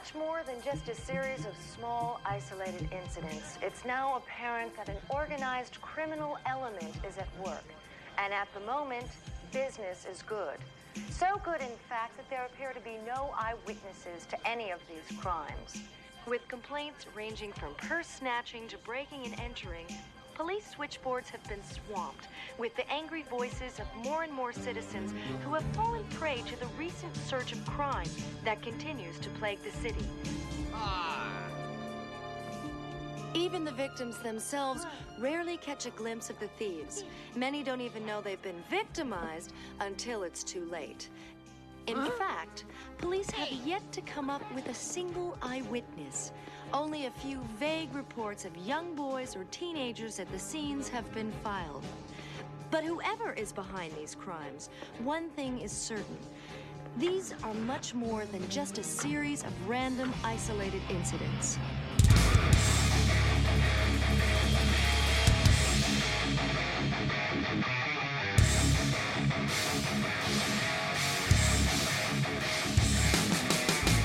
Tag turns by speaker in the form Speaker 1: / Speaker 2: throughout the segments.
Speaker 1: much more than just a series of small, isolated incidents. It's now apparent that an organized criminal element is at work. And at the moment, business is good. So good, in fact, that there appear to be no eyewitnesses to any of these crimes. With complaints ranging from purse snatching to breaking and entering, police switchboards have been swamped with the angry voices of more and more citizens who have fallen prey to the recent surge of crime that continues to plague the city. Even the victims themselves rarely catch a glimpse of the thieves. Many don't even know they've been victimized until it's too late. In fact, police have yet to come up with a single eyewitness. Only a few vague reports of young boys or teenagers at the scenes have been filed. But whoever is behind these crimes, one thing is certain. These are much more than just a series of random, isolated incidents.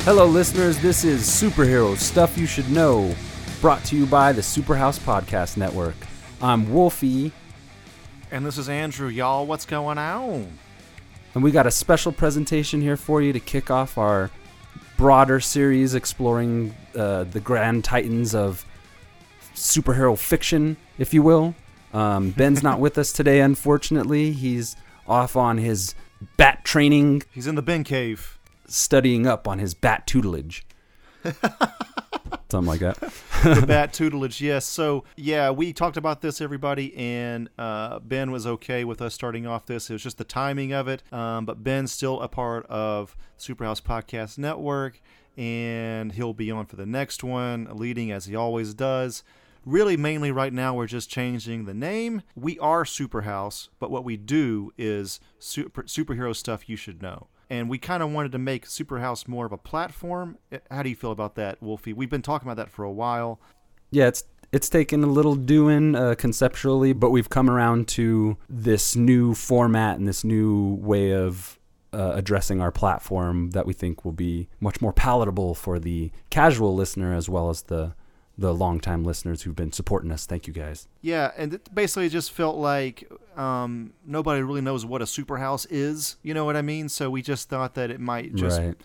Speaker 2: Hello, listeners. This is Superhero Stuff You Should Know, brought to you by the Superhouse Podcast Network. I'm Wolfie,
Speaker 3: And this is Andrew, y'all. What's going on?
Speaker 2: and we got a special presentation here for you to kick off our broader series exploring uh, the grand titans of superhero fiction, if you will. Um, Ben's not with us today, unfortunately. He's off on his bat training,
Speaker 3: He's in the Ben cave.
Speaker 2: Studying up on his bat tutelage. Something like that.
Speaker 3: The bat tutelage, yes. So, yeah, we talked about this, everybody, and uh, Ben was okay with us starting off this. It was just the timing of it. Um, but Ben's still a part of Superhouse Podcast Network, and he'll be on for the next one, leading as he always does. Really, mainly right now, we're just changing the name. We are Superhouse, but what we do is super, superhero stuff you should know. And we kind of wanted to make Superhouse more of a platform. Uh, How do you feel about that, Wolfie? We've been talking about that for a while.
Speaker 2: yeah, it's it's taken a little doing uh, conceptually, but we've come around to this new format and this new way of uh, addressing our platform that we think will be much more palatable for the casual listener as well as the the longtime listeners who've been supporting us. Thank you guys.
Speaker 3: Yeah, and it basically just felt like um, nobody really knows what a superhouse is. You know what I mean? So we just thought that it might just
Speaker 2: right.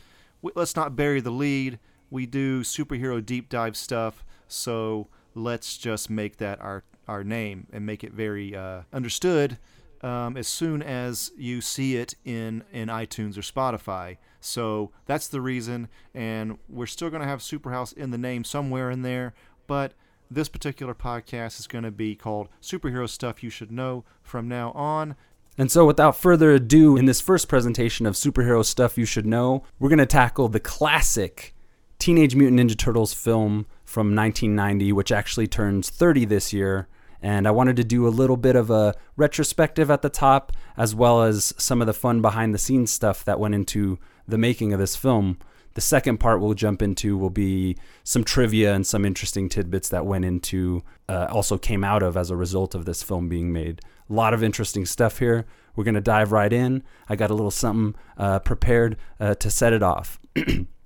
Speaker 3: w- let's not bury the lead. We do superhero deep dive stuff, so let's just make that our our name and make it very uh, understood um, as soon as you see it in in iTunes or Spotify. So that's the reason, and we're still going to have Superhouse in the name somewhere in there, but this particular podcast is going to be called Superhero Stuff You Should Know from now on.
Speaker 2: And so, without further ado, in this first presentation of superhero stuff you should know, we're going to tackle the classic Teenage Mutant Ninja Turtles film from 1990, which actually turns 30 this year. And I wanted to do a little bit of a retrospective at the top, as well as some of the fun behind the scenes stuff that went into the making of this film. The second part we'll jump into will be some trivia and some interesting tidbits that went into, uh, also came out of as a result of this film being made. A lot of interesting stuff here. We're going to dive right in. I got a little something uh, prepared uh, to set it off.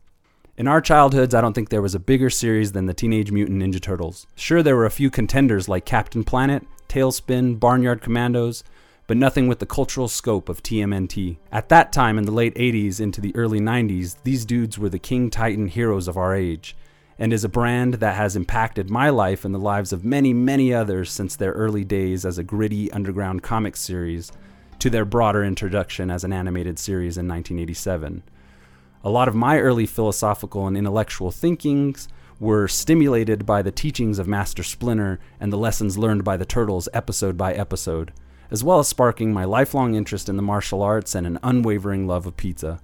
Speaker 2: In our childhoods, I don't think there was a bigger series than the Teenage Mutant Ninja Turtles. Sure, there were a few contenders like Captain Planet, TaleSpin, Barnyard Commandos, but nothing with the cultural scope of TMNT. At that time, in the late 80s into the early 90s, these dudes were the King Titan heroes of our age, and is a brand that has impacted my life and the lives of many, many others since their early days as a gritty underground comic series to their broader introduction as an animated series in 1987. A lot of my early philosophical and intellectual thinkings were stimulated by the teachings of Master Splinter and the lessons learned by the Turtles episode by episode, as well as sparking my lifelong interest in the martial arts and an unwavering love of pizza.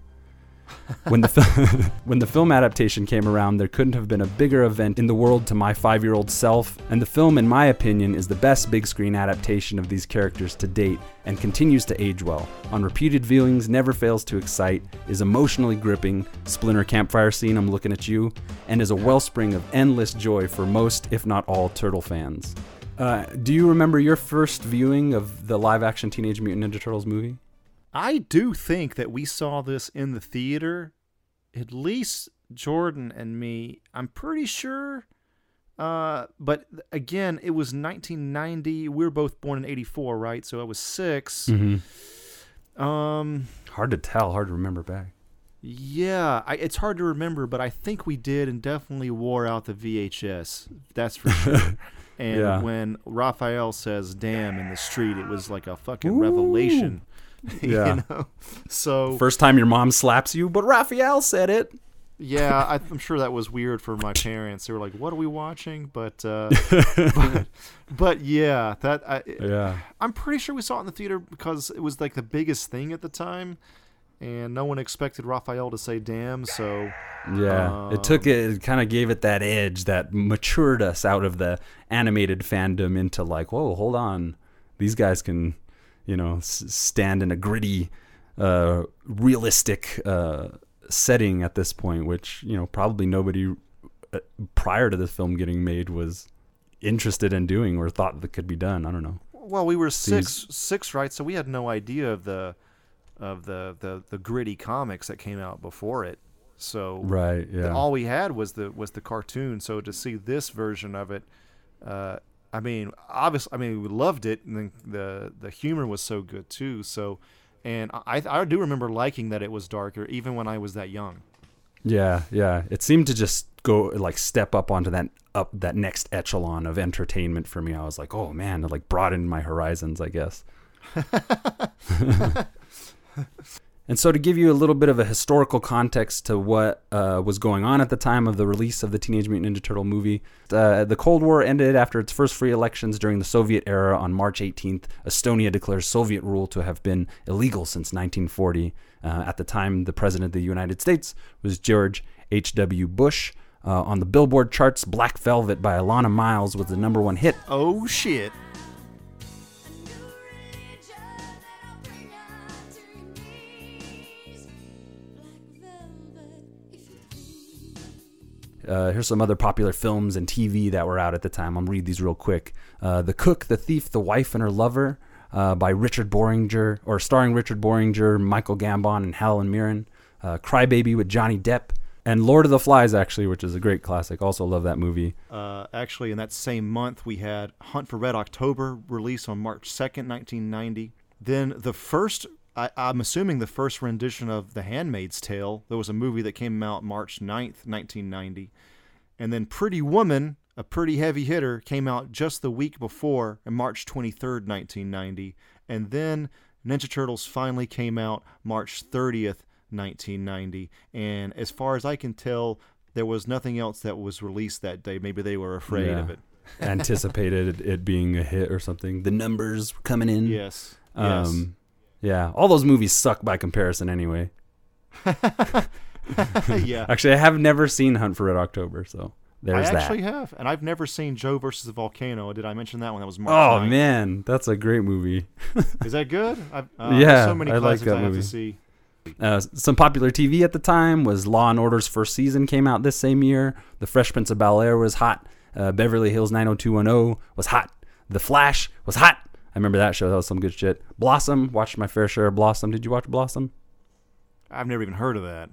Speaker 2: When the, fil- when the film adaptation came around, there couldn't have been a bigger event in the world to my five year old self, and the film, in my opinion, is the best big screen adaptation of these characters to date and continues to age well. On repeated viewings, never fails to excite, is emotionally gripping, Splinter campfire scene, I'm looking at you, and is a wellspring of endless joy for most, if not all, Turtle fans. Uh, do you remember your first viewing of the live action Teenage Mutant Ninja Turtles movie?
Speaker 3: I do think that we saw this in the theater at least Jordan and me, I'm pretty sure. Uh, but again, it was 1990. We were both born in '84, right? So I was 6
Speaker 2: Mm-hmm.
Speaker 3: Um,
Speaker 2: Hard to tell. Hard to remember back.
Speaker 3: yeah, I, it's hard to remember, but I think we did, and definitely wore out the VHS. That's for sure. And
Speaker 2: Yeah.
Speaker 3: when Raphael says "damn" in the street, it was like a fucking
Speaker 2: Ooh.
Speaker 3: revelation.
Speaker 2: Yeah.
Speaker 3: you know. So
Speaker 2: First time your mom slaps you, but Raphael said it.
Speaker 3: Yeah, I, I'm sure that was weird for my parents. They were like, "What are we watching?" But, uh, but, but yeah, that I,
Speaker 2: Yeah.
Speaker 3: I'm pretty sure we saw it in the theater because it was like the biggest thing at the time, and no one expected Raphael to say "damn." So
Speaker 2: Yeah, it took it, it kind of gave it that edge that matured us out of the animated fandom into like, whoa, hold on, these guys can, you know, s- stand in a gritty, uh, realistic uh, setting at this point, which you know probably nobody uh, prior to this film getting made was interested in doing or thought that could be done. I don't know.
Speaker 3: well, we were
Speaker 2: These-
Speaker 3: six, six, right? So we had no idea of the of the the, the gritty comics that came out before it. So
Speaker 2: Right? Yeah.
Speaker 3: all we had was the was the cartoon. So to see this version of it, uh, I mean, obviously, I mean, we loved it, and then the the humor was so good too. So, and I I do remember liking that it was darker, even when I was that young.
Speaker 2: Yeah, yeah. It seemed to just go like step up onto that up that next echelon of entertainment for me. I was like, oh man, it like broadened my horizons, I guess. and so to give you a little bit of a historical context to what uh, was going on at the time of the release of the Teenage Mutant Ninja Turtle movie, uh, the Cold War ended after its first free elections during the Soviet era on March 18th. Estonia declares Soviet rule to have been illegal since 1940. Uh, at the time, the president of the United States was George H.W. Bush. Uh, on the Billboard charts, Black Velvet by Alannah Myles was the number one hit.
Speaker 3: Oh shit!
Speaker 2: Uh, here's some other popular films and TV that were out at the time. I'll read these real quick. Uh, the Cook, The Thief, The Wife, and Her Lover uh, by Richard Bohringer, or starring Richard Bohringer, Michael Gambon, and Helen Mirren. Uh, Crybaby with Johnny Depp. And Lord of the Flies, actually, which is a great classic. Also love that movie.
Speaker 3: Uh, actually, in that same month, we had Hunt for Red October released on March 2nd, 1990. Then the first, I, I'm assuming the first rendition of The Handmaid's Tale, there was a movie that came out March 9th, 1990. And then Pretty Woman, a pretty heavy hitter, came out just the week before, on March 23rd, 1990. And then Ninja Turtles finally came out March 30th, 1990. And as far as I can tell, there was nothing else that was released that day. Maybe they were afraid
Speaker 2: Yeah.
Speaker 3: of it.
Speaker 2: Anticipated it being a hit or something. The numbers were coming in.
Speaker 3: Yes.
Speaker 2: Um, yes. Yeah. All those movies suck by comparison anyway.
Speaker 3: yeah.
Speaker 2: Actually, I have never seen Hunt for Red October, so
Speaker 3: I
Speaker 2: there's that.
Speaker 3: I actually have. And I've never seen Joe versus the Volcano. Did I mention that one? That was March
Speaker 2: Oh
Speaker 3: 9th.
Speaker 2: man, that's a great movie.
Speaker 3: Is that good? I've, uh,
Speaker 2: Yeah,
Speaker 3: so many
Speaker 2: I like that
Speaker 3: I have
Speaker 2: movie.
Speaker 3: to see.
Speaker 2: Uh, some popular TV at the time was Law and Order's first season came out this same year. The Fresh Prince of Bel Air was hot. Uh, Beverly Hills 90210 was hot. The Flash was hot. I remember that show. That was some good shit. Blossom. Watched my fair share of Blossom. Did you watch Blossom?
Speaker 3: I've never even heard of that.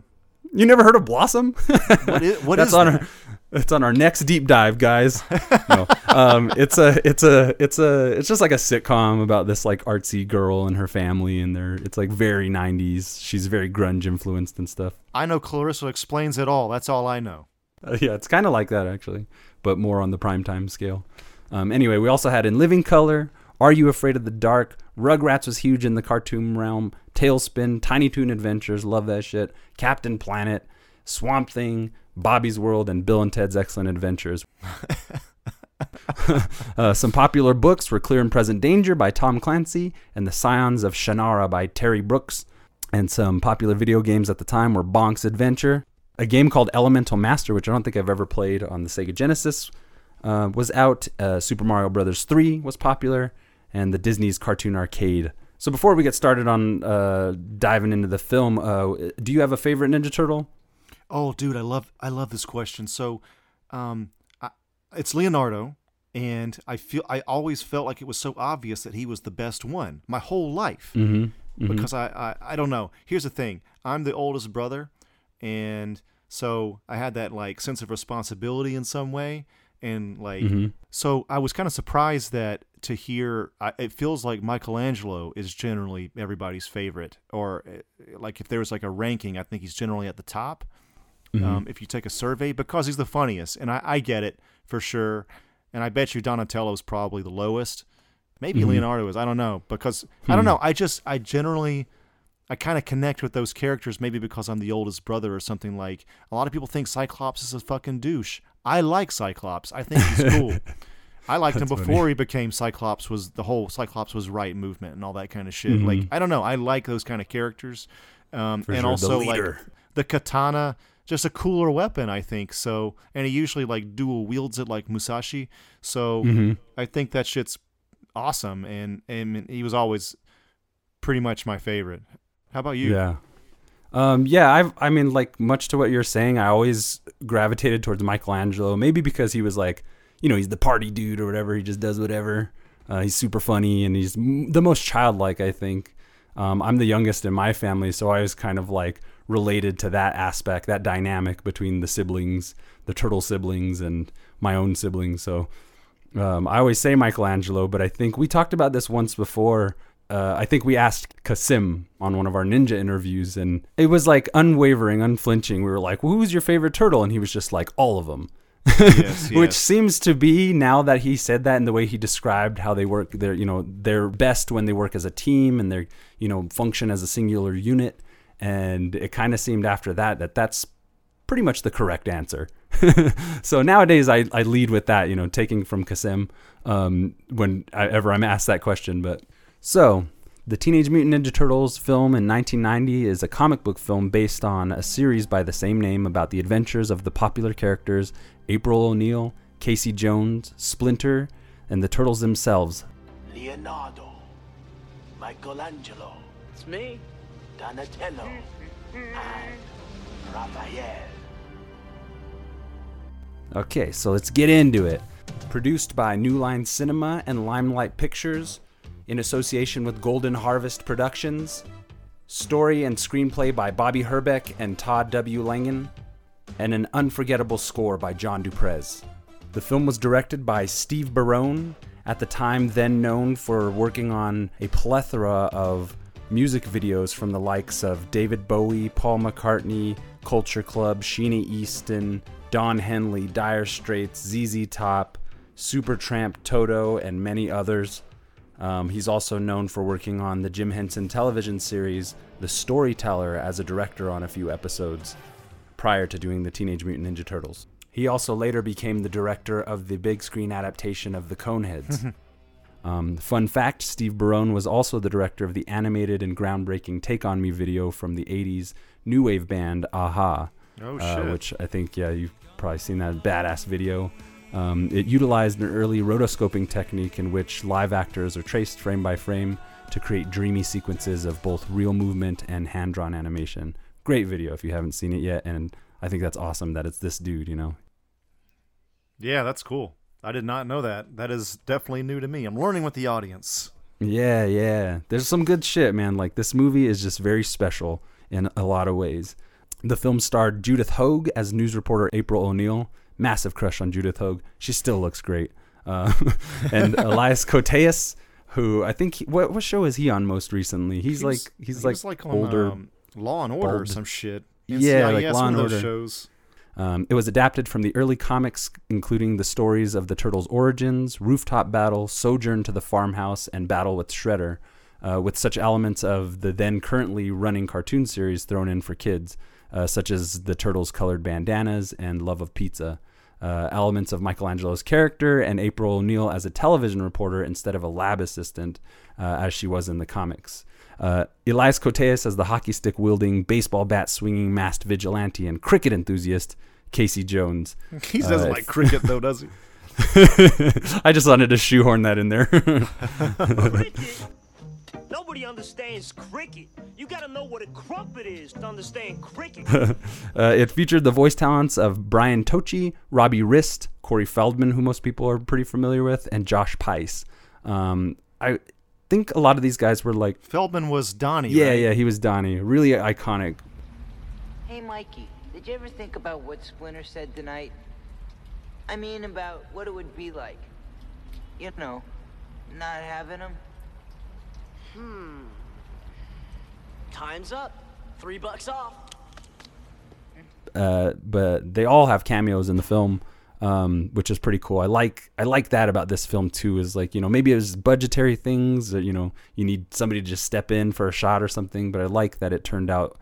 Speaker 2: You never heard of Blossom?
Speaker 3: What is, what
Speaker 2: That's
Speaker 3: is
Speaker 2: on
Speaker 3: that?
Speaker 2: our it's on our next deep dive, guys. no, um, it's a it's a it's a it's just like a sitcom about this like artsy girl and her family, and they're it's like very '90s. She's very grunge influenced and stuff.
Speaker 3: I know Clarissa explains it all. That's all I know.
Speaker 2: Uh, yeah, it's kind of like that actually, but more on the primetime scale. Um, anyway, we also had in Living Color, Are You Afraid of the Dark? Rugrats was huge in the cartoon realm. TaleSpin, Tiny Toon Adventures, love that shit. Captain Planet, Swamp Thing, Bobby's World, and Bill and Ted's Excellent Adventures. uh, some popular books were Clear and Present Danger by Tom Clancy and The Scions of Shannara by Terry Brooks. And some popular video games at the time were Bonk's Adventure, a game called Elemental Master, which I don't think I've ever played on the Sega Genesis, uh, was out. Uh, Super Mario Brothers 3 was popular, and the Disney's Cartoon Arcade. So before we get started on uh, diving into the film, uh, do you have a favorite Ninja Turtle?
Speaker 3: Oh, dude, I love I love this question. So, um, I, it's Leonardo, and I feel I always felt like it was so obvious that he was the best one my whole life.
Speaker 2: Mm-hmm.
Speaker 3: because I, I I don't know. Here's the thing: I'm the oldest brother, and So I had that like sense of responsibility in some way, and like
Speaker 2: Mm-hmm.
Speaker 3: so I was kind of surprised that to hear I, it feels like Michelangelo is generally everybody's favorite, or uh, like if there was like a ranking, I think he's generally at the top.
Speaker 2: Mm-hmm.
Speaker 3: Um, if you take a survey, because he's the funniest, and I, I get it for sure, and I bet you Donatello's probably the lowest. Maybe
Speaker 2: Mm-hmm.
Speaker 3: Leonardo is. I don't know because I
Speaker 2: Hmm.
Speaker 3: don't know. I just I generally I kind of connect with those characters maybe because I'm the oldest brother or something like. A lot of people think Cyclops is a fucking douche. I like Cyclops. I think he's cool. I liked him before
Speaker 2: funny.
Speaker 3: he became Cyclops. Was the whole Cyclops was right movement and all that kind of shit.
Speaker 2: Mhm.
Speaker 3: Like I don't know. I like those kind of characters, um, and
Speaker 2: sure, the
Speaker 3: also like the katana. Just a cooler weapon, I think. So, and he usually like dual wields it like Musashi. So,
Speaker 2: Mm-hmm.
Speaker 3: I think that shit's awesome, and and he was always pretty much my favorite. How about you?
Speaker 2: Yeah. Um, yeah, I've, I mean, like, much to what you're saying, I always gravitated towards Michelangelo, maybe because he was like, you know, he's the party dude or whatever. He just does whatever. Uh, he's super funny and he's the most childlike, I think. Um, I'm the youngest in my family, so I was kind of like related to that aspect, that dynamic between the siblings, the turtle siblings, and my own siblings. So um, I always say Michelangelo, but I think we talked about this once before. Uh, I think we asked Kasim on one of our ninja interviews, and it was like unwavering, unflinching. We were like, well, "Who's your favorite turtle?" And he was just like, "All of them."
Speaker 3: Yes,
Speaker 2: Which seems to be now that he said that and the way he described how they work, they're you know they're best when they work as a team and they're you know function as a singular unit. And it kind of seemed after that that that's pretty much the correct answer. so nowadays I, I lead with that, you know, taking from Kasim um, whenever I'm asked that question. But so the Teenage Mutant Ninja Turtles film in 1990 is a comic book film based on a series by the same name about the adventures of the popular characters April O'Neil, Casey Jones, Splinter, and the Turtles themselves.
Speaker 4: Leonardo, Michelangelo,
Speaker 5: It's me.
Speaker 4: Donatello, and Raphael.
Speaker 2: Okay, so let's get into it. Produced by New Line Cinema and Limelight Pictures in association with Golden Harvest Productions. Story and screenplay by Bobby Herbeck and Todd W. Langen. And an unforgettable score by John Du Prez. The film was directed by Steve Barone, at the time then known for working on a plethora of music videos from the likes of David Bowie, Paul McCartney, Culture Club, Sheena Easton, Don Henley, Dire Straits, ZZ Top, Supertramp, Toto, and many others. Um, he's also known for working on the Jim Henson television series The Storyteller as a director on a few episodes prior to doing the Teenage Mutant Ninja Turtles. He also later became the director of the big screen adaptation of The Coneheads. um, fun fact Steve Barone was also the director of the animated and groundbreaking Take On Me video from the 80s new wave band a-ha.
Speaker 3: Oh
Speaker 2: uh, which I think, yeah, you've probably seen that badass video. Um, it utilized an early rotoscoping technique in which live actors are traced frame by frame to create dreamy sequences of both real movement and hand drawn animation. Great video if you haven't seen it yet, and I think that's awesome that it's this dude, you know.
Speaker 3: yeah, that's cool. I did not know that. That is definitely new to me. I'm learning with the audience.
Speaker 2: Yeah, yeah. There's some good shit, man. Like this movie is just very special in a lot of ways. The film starred Judith Hoag as news reporter April O'Neil. Massive crush on Judith Hoag. She still looks great. Uh, and Elias Koteas, who I think he, what what show is he on most recently? He's
Speaker 3: He
Speaker 2: like he's
Speaker 3: he
Speaker 2: like,
Speaker 3: like on,
Speaker 2: older.
Speaker 3: um, Law and Order or some shit.
Speaker 2: Yeah, like Law and Order.
Speaker 3: shows.
Speaker 2: Um, it was adapted from the early comics, including the stories of the Turtles' origins, Rooftop Battle, Sojourn to the Farmhouse, and Battle with Shredder, uh, with such elements of the then currently running cartoon series thrown in for kids, uh, such as the Turtles' colored bandanas and Love of Pizza. Uh, elements of Michelangelo's character and April O'Neil as a television reporter instead of a lab assistant, uh, as she was in the comics. Uh, Elias Koteas as the hockey stick wielding, baseball bat swinging, masked vigilante and cricket enthusiast, Casey Jones.
Speaker 3: He doesn't
Speaker 2: Uh,
Speaker 3: like cricket though, does he?
Speaker 2: I just wanted to shoehorn that in there.
Speaker 5: Cricket? Nobody understands cricket. You gotta know what a crumpet is to understand cricket.
Speaker 2: uh, it featured the voice talents of Brian Tochi, Robbie Rist, Corey Feldman, who most people are pretty familiar with, and Josh Pais. Um, I think a lot of these guys were like,
Speaker 3: Feldman was Donnie.
Speaker 2: yeah,
Speaker 3: right?
Speaker 2: yeah, he was Donnie. Really iconic.
Speaker 6: Hey, Mikey, Did you ever think about what Splinter said tonight? I mean, about what it would be like. You know, not having him.
Speaker 5: Time's up. Three bucks off.
Speaker 2: uh, but they all have cameos in the film, um, which is pretty cool. I like I like that about this film too. Is like you know maybe it was budgetary things. You know you need somebody to just step in for a shot or something. But I like that it turned out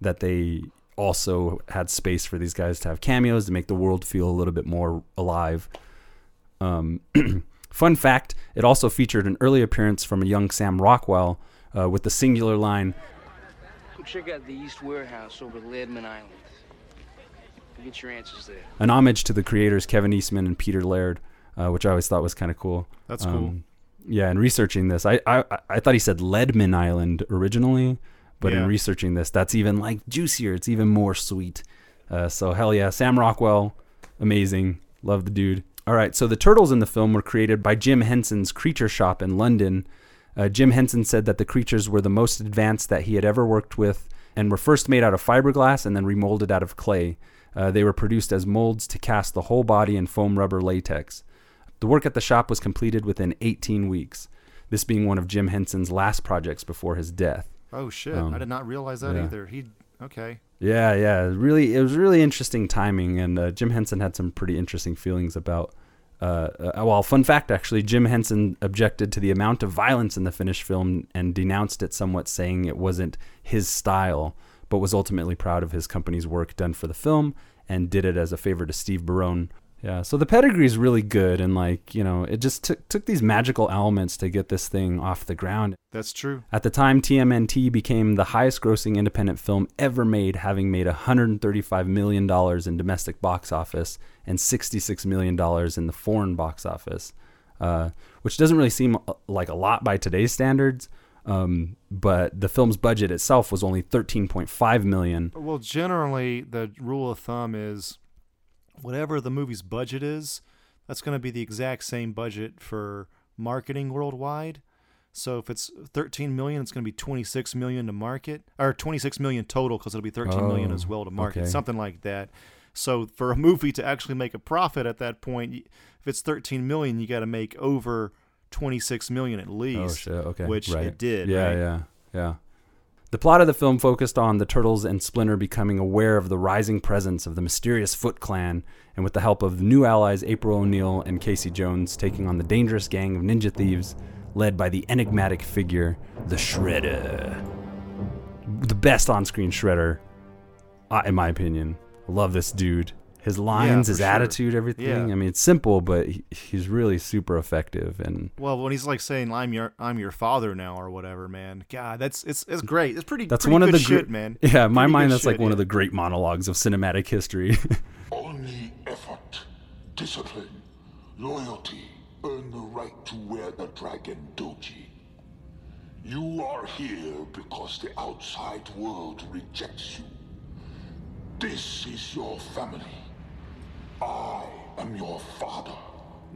Speaker 2: that they also had space for these guys to have cameos to make the world feel a little bit more alive. Um, fun fact: it also featured an early appearance from a young Sam Rockwell uh, with the singular line.
Speaker 7: Go check out the East Warehouse over Leadman Island. You'll get your answers there.
Speaker 2: an homage to the creators Kevin Eastman and Peter Laird, uh, which I always thought was kind of cool.
Speaker 3: That's cool.
Speaker 2: Yeah, and researching this, I, I I thought he said Leadman Island originally, but
Speaker 3: Yeah.
Speaker 2: in researching this, that's even like juicier. It's even more sweet. Uh, so hell yeah, Sam Rockwell, amazing. Love the dude. All right, so the turtles in the film were created by Jim Henson's Creature Shop in London. Uh, Jim Henson said that the creatures were the most advanced that he had ever worked with and were first made out of fiberglass and then remolded out of clay. Uh, they were produced as molds to cast the whole body in foam rubber latex. The work at the shop was completed within 18 weeks, this being one of Jim Henson's last projects before his death.
Speaker 3: Oh shit!
Speaker 2: Um,
Speaker 3: I did not realize that
Speaker 2: yeah.
Speaker 3: either. He okay.
Speaker 2: Yeah, yeah, really, it was really interesting timing, and uh, Jim Henson had some pretty interesting feelings about. Uh, well, fun fact actually, Jim Henson objected to the amount of violence in the finished film and denounced it somewhat, saying it wasn't his style, but was ultimately proud of his company's work done for the film and did it as a favor to Steve Barone. Yeah, so the pedigree is really good, and like you know, it just took took these magical elements to get this thing off the ground.
Speaker 3: That's true.
Speaker 2: At the time, TMNT became the highest grossing independent film ever made, having made $135 million in domestic box office and $66 million in the foreign box office, uh, which doesn't really seem uh, like a lot by today's standards. Um, but the film's budget itself was only 13.5 million.
Speaker 3: Well, generally, the rule of thumb is whatever the movie's budget is, that's going to be the exact same budget for marketing worldwide. So if it's 13 million, it's going to be 26 million to market, or 26 million total because it'll be 13 million as
Speaker 2: Oh,
Speaker 3: well to oh, market,
Speaker 2: okay.
Speaker 3: something like that. So for a movie to actually make a profit at that point, if it's 13 million, you got to make over 26 million at oh, least.
Speaker 2: Oh! Okay,
Speaker 3: which
Speaker 2: right.
Speaker 3: it did.
Speaker 2: Yeah,
Speaker 3: right?
Speaker 2: yeah, yeah. The plot of the film focused on the Turtles and Splinter becoming aware of the rising presence of the mysterious Foot Clan, and with the help of new allies April O'Neil and Casey Jones, taking on the dangerous gang of ninja thieves led by the enigmatic figure, the Shredder. The best on-screen Shredder, uh, in my opinion. Love this dude. His lines,
Speaker 3: for
Speaker 2: his
Speaker 3: sure.
Speaker 2: attitude, everything.
Speaker 3: Yeah.
Speaker 2: I mean, it's simple, but he, he's really super effective and.
Speaker 3: Well, when he's like saying "I'm your I'm your father now" or whatever, man. God, that's it's it's great. It's pretty.
Speaker 2: That's
Speaker 3: pretty
Speaker 2: one of
Speaker 3: good
Speaker 2: the gr-
Speaker 3: shit, man.
Speaker 2: Yeah, in my mind,
Speaker 3: good
Speaker 2: that's like
Speaker 3: shit,
Speaker 2: one
Speaker 3: yeah.
Speaker 2: of the great monologues of cinematic history.
Speaker 8: Only effort, discipline, loyalty earn the right to wear the dragon doji. You are here because the outside world rejects you. This is your family. I am your father.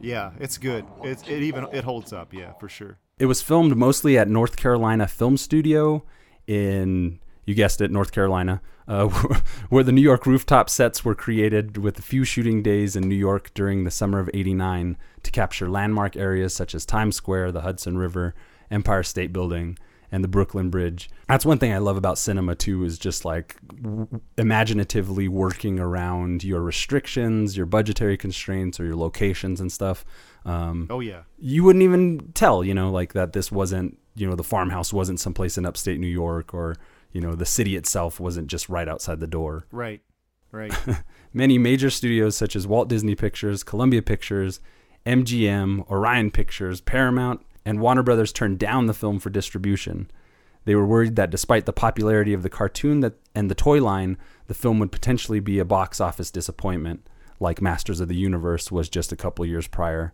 Speaker 3: Yeah, it's good. It it even it holds up. Yeah, for sure.
Speaker 2: it was filmed mostly at North Carolina Film Studio in, you guessed it, North Carolina, uh, where the New York rooftop sets were created with a few shooting days in New York during the summer of 89 to capture landmark areas such as Times Square, the Hudson River, Empire State Building, and the Brooklyn Bridge. That's one thing I love about cinema too is just like imaginatively working around your restrictions, your budgetary constraints, or your locations and stuff. Um,
Speaker 3: Oh yeah.
Speaker 2: you wouldn't even tell, you know, like that this wasn't, you know, the farmhouse wasn't someplace in upstate New York or, you know, the city itself wasn't just right outside the door.
Speaker 3: Right. Right.
Speaker 2: Many major studios such as Walt Disney Pictures, Columbia Pictures, MGM, Orion Pictures, Paramount, and Warner Brothers turned down the film for distribution. They were worried that despite the popularity of the cartoon that and the toy line, the film would potentially be a box office disappointment, like Masters of the Universe was just a couple years prior.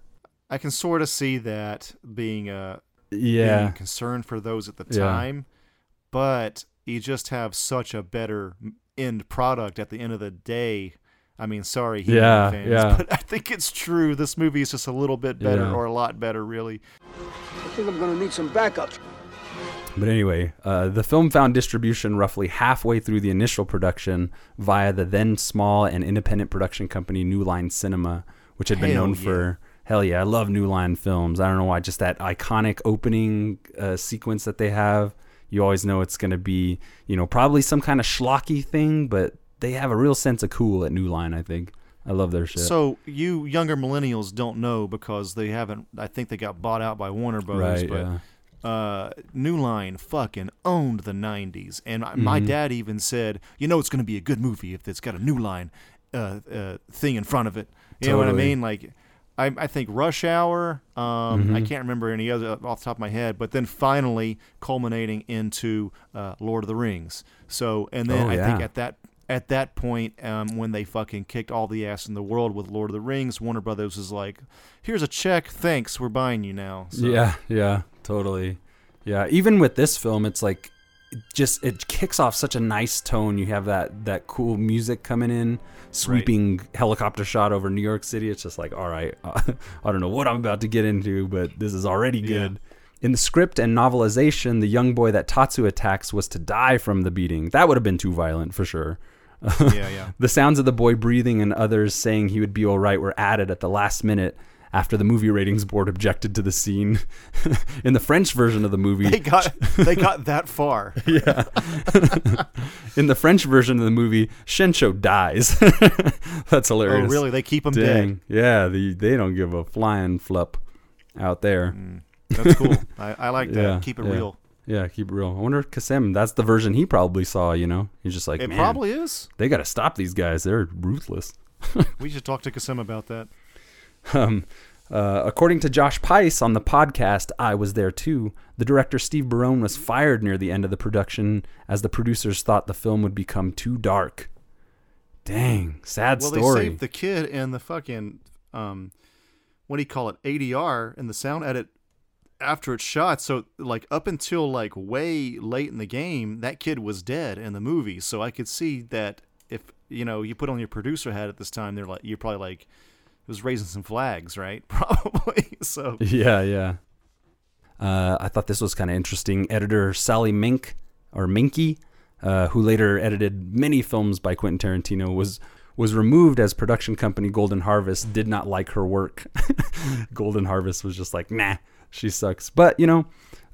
Speaker 3: I can sort of see that being a
Speaker 2: Yeah.
Speaker 3: being concern for those at the
Speaker 2: Yeah.
Speaker 3: time, but you just have such a better end product at the end of the day. I mean, sorry, He-Man
Speaker 2: Yeah,
Speaker 3: fans,
Speaker 2: yeah.
Speaker 3: but I think it's true. This movie is just a little bit better,
Speaker 2: Yeah.
Speaker 3: or a lot better, really.
Speaker 7: I think I'm gonna need some backup.
Speaker 2: But anyway, uh, the film found distribution roughly halfway through the initial production via the then small and independent production company New Line Cinema, which had been
Speaker 3: Hell
Speaker 2: known
Speaker 3: yeah.
Speaker 2: for. Hell yeah, I love New Line films. I don't know why, just that iconic opening uh, sequence that they have. You always know it's going to be, you know, probably some kind of schlocky thing, but they have a real sense of cool at New Line, I think. I love their shit.
Speaker 3: So you younger millennials don't know because they haven't. I think they got bought out by Warner Brothers.
Speaker 2: Right,
Speaker 3: but
Speaker 2: yeah.
Speaker 3: uh, New Line fucking owned the '90s, and I
Speaker 2: Mm-hmm.
Speaker 3: my dad even said, "You know, it's going to be a good movie if it's got a New Line uh, uh, thing in front of it." You know what I mean? Like. I, I think Rush Hour. Um,
Speaker 2: Mm-hmm.
Speaker 3: I can't remember any other off the top of my head, but then finally culminating into uh, Lord of the Rings. So, and then
Speaker 2: Oh,
Speaker 3: I think at that at that point, um, when they fucking kicked all the ass in the world with Lord of the Rings, Warner Brothers was like, "Here's a check, thanks, we're buying you now." So,
Speaker 2: Yeah, yeah, totally. Yeah, even with this film, it's like it just it kicks off such a nice tone. You have that that cool music coming in, sweeping helicopter shot over New York City. It's just like, all right, I don't know what I'm about to get into, but this is already good. In the script and novelization, the young boy that Tatsu attacks was to die from the beating. That would have been too violent for sure.
Speaker 3: Yeah, yeah.
Speaker 2: The sounds of the boy breathing and others saying he would be all right were added at the last minute after the movie ratings board objected to the scene. In the French version of the movie,
Speaker 3: They got they got that far. yeah.
Speaker 2: in the French version of the movie, Shencho dies. That's
Speaker 3: oh,
Speaker 2: hilarious.
Speaker 3: Oh, really? They keep him dead.
Speaker 2: Yeah, the, they don't give a flying flup out there. Mm.
Speaker 3: That's cool. I, I like that.
Speaker 2: Yeah,
Speaker 3: keep it
Speaker 2: yeah.
Speaker 3: real.
Speaker 2: Yeah, keep it real. I wonder if Kasim, that's the version he probably saw, you know? He's just like,
Speaker 3: It
Speaker 2: man,
Speaker 3: probably is.
Speaker 2: they got to stop these guys. They're ruthless.
Speaker 3: We should talk to Kasim about that.
Speaker 2: Um, uh, according to Josh Pais on the podcast, I Was There Too, the director Steve Barone was fired near the end of the production as the producers thought the film would become too dark. Dang, sad
Speaker 3: Well,
Speaker 2: story.
Speaker 3: they saved the kid and the fucking um, what do you call it? ADR and the sound edit after it's shot. So like up until like way late in the game, that kid was dead in the movie. So I could see that if you know you put on your producer hat at this time, they're like you're probably like it was raising some flags, right? Probably. So
Speaker 2: yeah, yeah. Uh, I thought this was kind of interesting. Editor Sally Mink, or Menke, uh, who later edited many films by Quentin Tarantino, was was removed as production company Golden Harvest did not like her work. Golden Harvest was just like, nah, she sucks. But you know,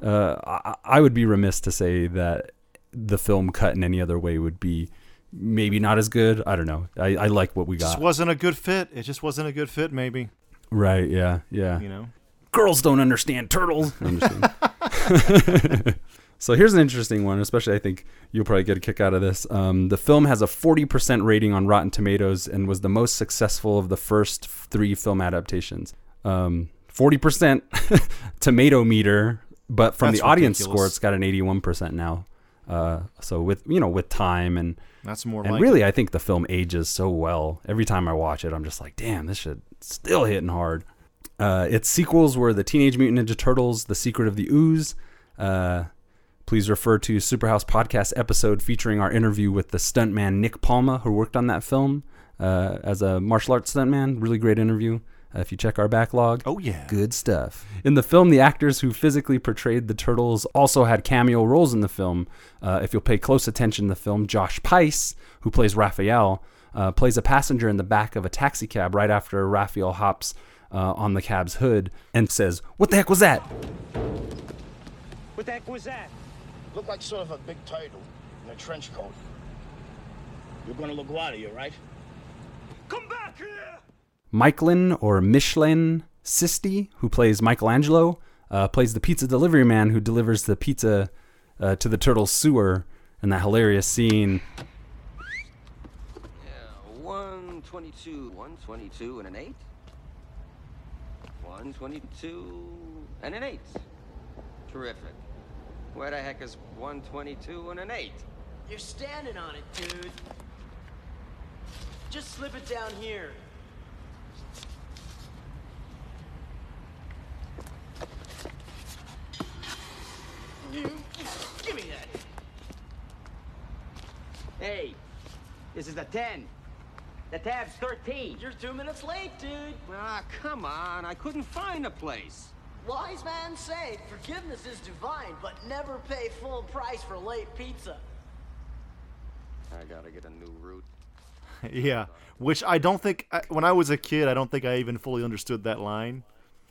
Speaker 2: uh, I, I would be remiss to say that the film cut in any other way would be maybe not as good. I don't know. I, I like what we
Speaker 3: just
Speaker 2: got.
Speaker 3: wasn't a good fit. It just wasn't a good fit. Maybe
Speaker 2: Right? Yeah. Yeah.
Speaker 3: you know.
Speaker 2: girls don't understand turtles. So here's an interesting one, especially I think you'll probably get a kick out of this. Um, the film has a 40% rating on Rotten Tomatoes and was the most successful of the first three film adaptations. Um, 40% tomato meter, but from
Speaker 3: That's
Speaker 2: the audience
Speaker 3: ridiculous.
Speaker 2: score, it's got an 81% now. Uh, so with you know with time and
Speaker 3: That's more
Speaker 2: and
Speaker 3: like
Speaker 2: really, I think the film ages so well. Every time I watch it, I'm just like, damn, this shit still hitting hard. Uh, its sequels were the Teenage Mutant Ninja Turtles: The Secret of the Ooze. Uh, please refer to Superhouse podcast episode featuring our interview with the stuntman Nick Palma, who worked on that film uh, as a martial arts stuntman. Really great interview. Uh, if you check our backlog,
Speaker 3: Oh yeah.
Speaker 2: Good stuff. In the film, the actors who physically portrayed the turtles also had cameo roles in the film. Uh, if you'll pay close attention in the film, Josh Pais, who plays Raphael, uh, plays a passenger in the back of a taxi cab right after Raphael hops uh, on the cab's hood and says, What the heck was that?
Speaker 5: What the heck was that?
Speaker 9: Looked like sort of a big turtle in a trench coat. You're gonna LaGuardia, right?
Speaker 5: Come back here!
Speaker 2: Michelin or Michelan Sisti, who plays Michelangelo, uh, plays the pizza delivery man who delivers the pizza uh, to the turtle sewer in that hilarious scene.
Speaker 10: Yeah, 122, 122 and an 8. 122 and an 8. Terrific. Where the heck is 122 and an 8?
Speaker 11: You're standing on it, dude. Just slip it down here. You, give me that.
Speaker 7: Hey, this is a 10. The tab's 13.
Speaker 11: You're two minutes late, dude.
Speaker 10: Ah, come on. I couldn't find a place.
Speaker 11: Wise man say forgiveness is divine, but never pay full price for late pizza.
Speaker 10: I gotta get a new route.
Speaker 3: yeah, which I don't think I- when I was a kid, I don't think I even fully understood that line.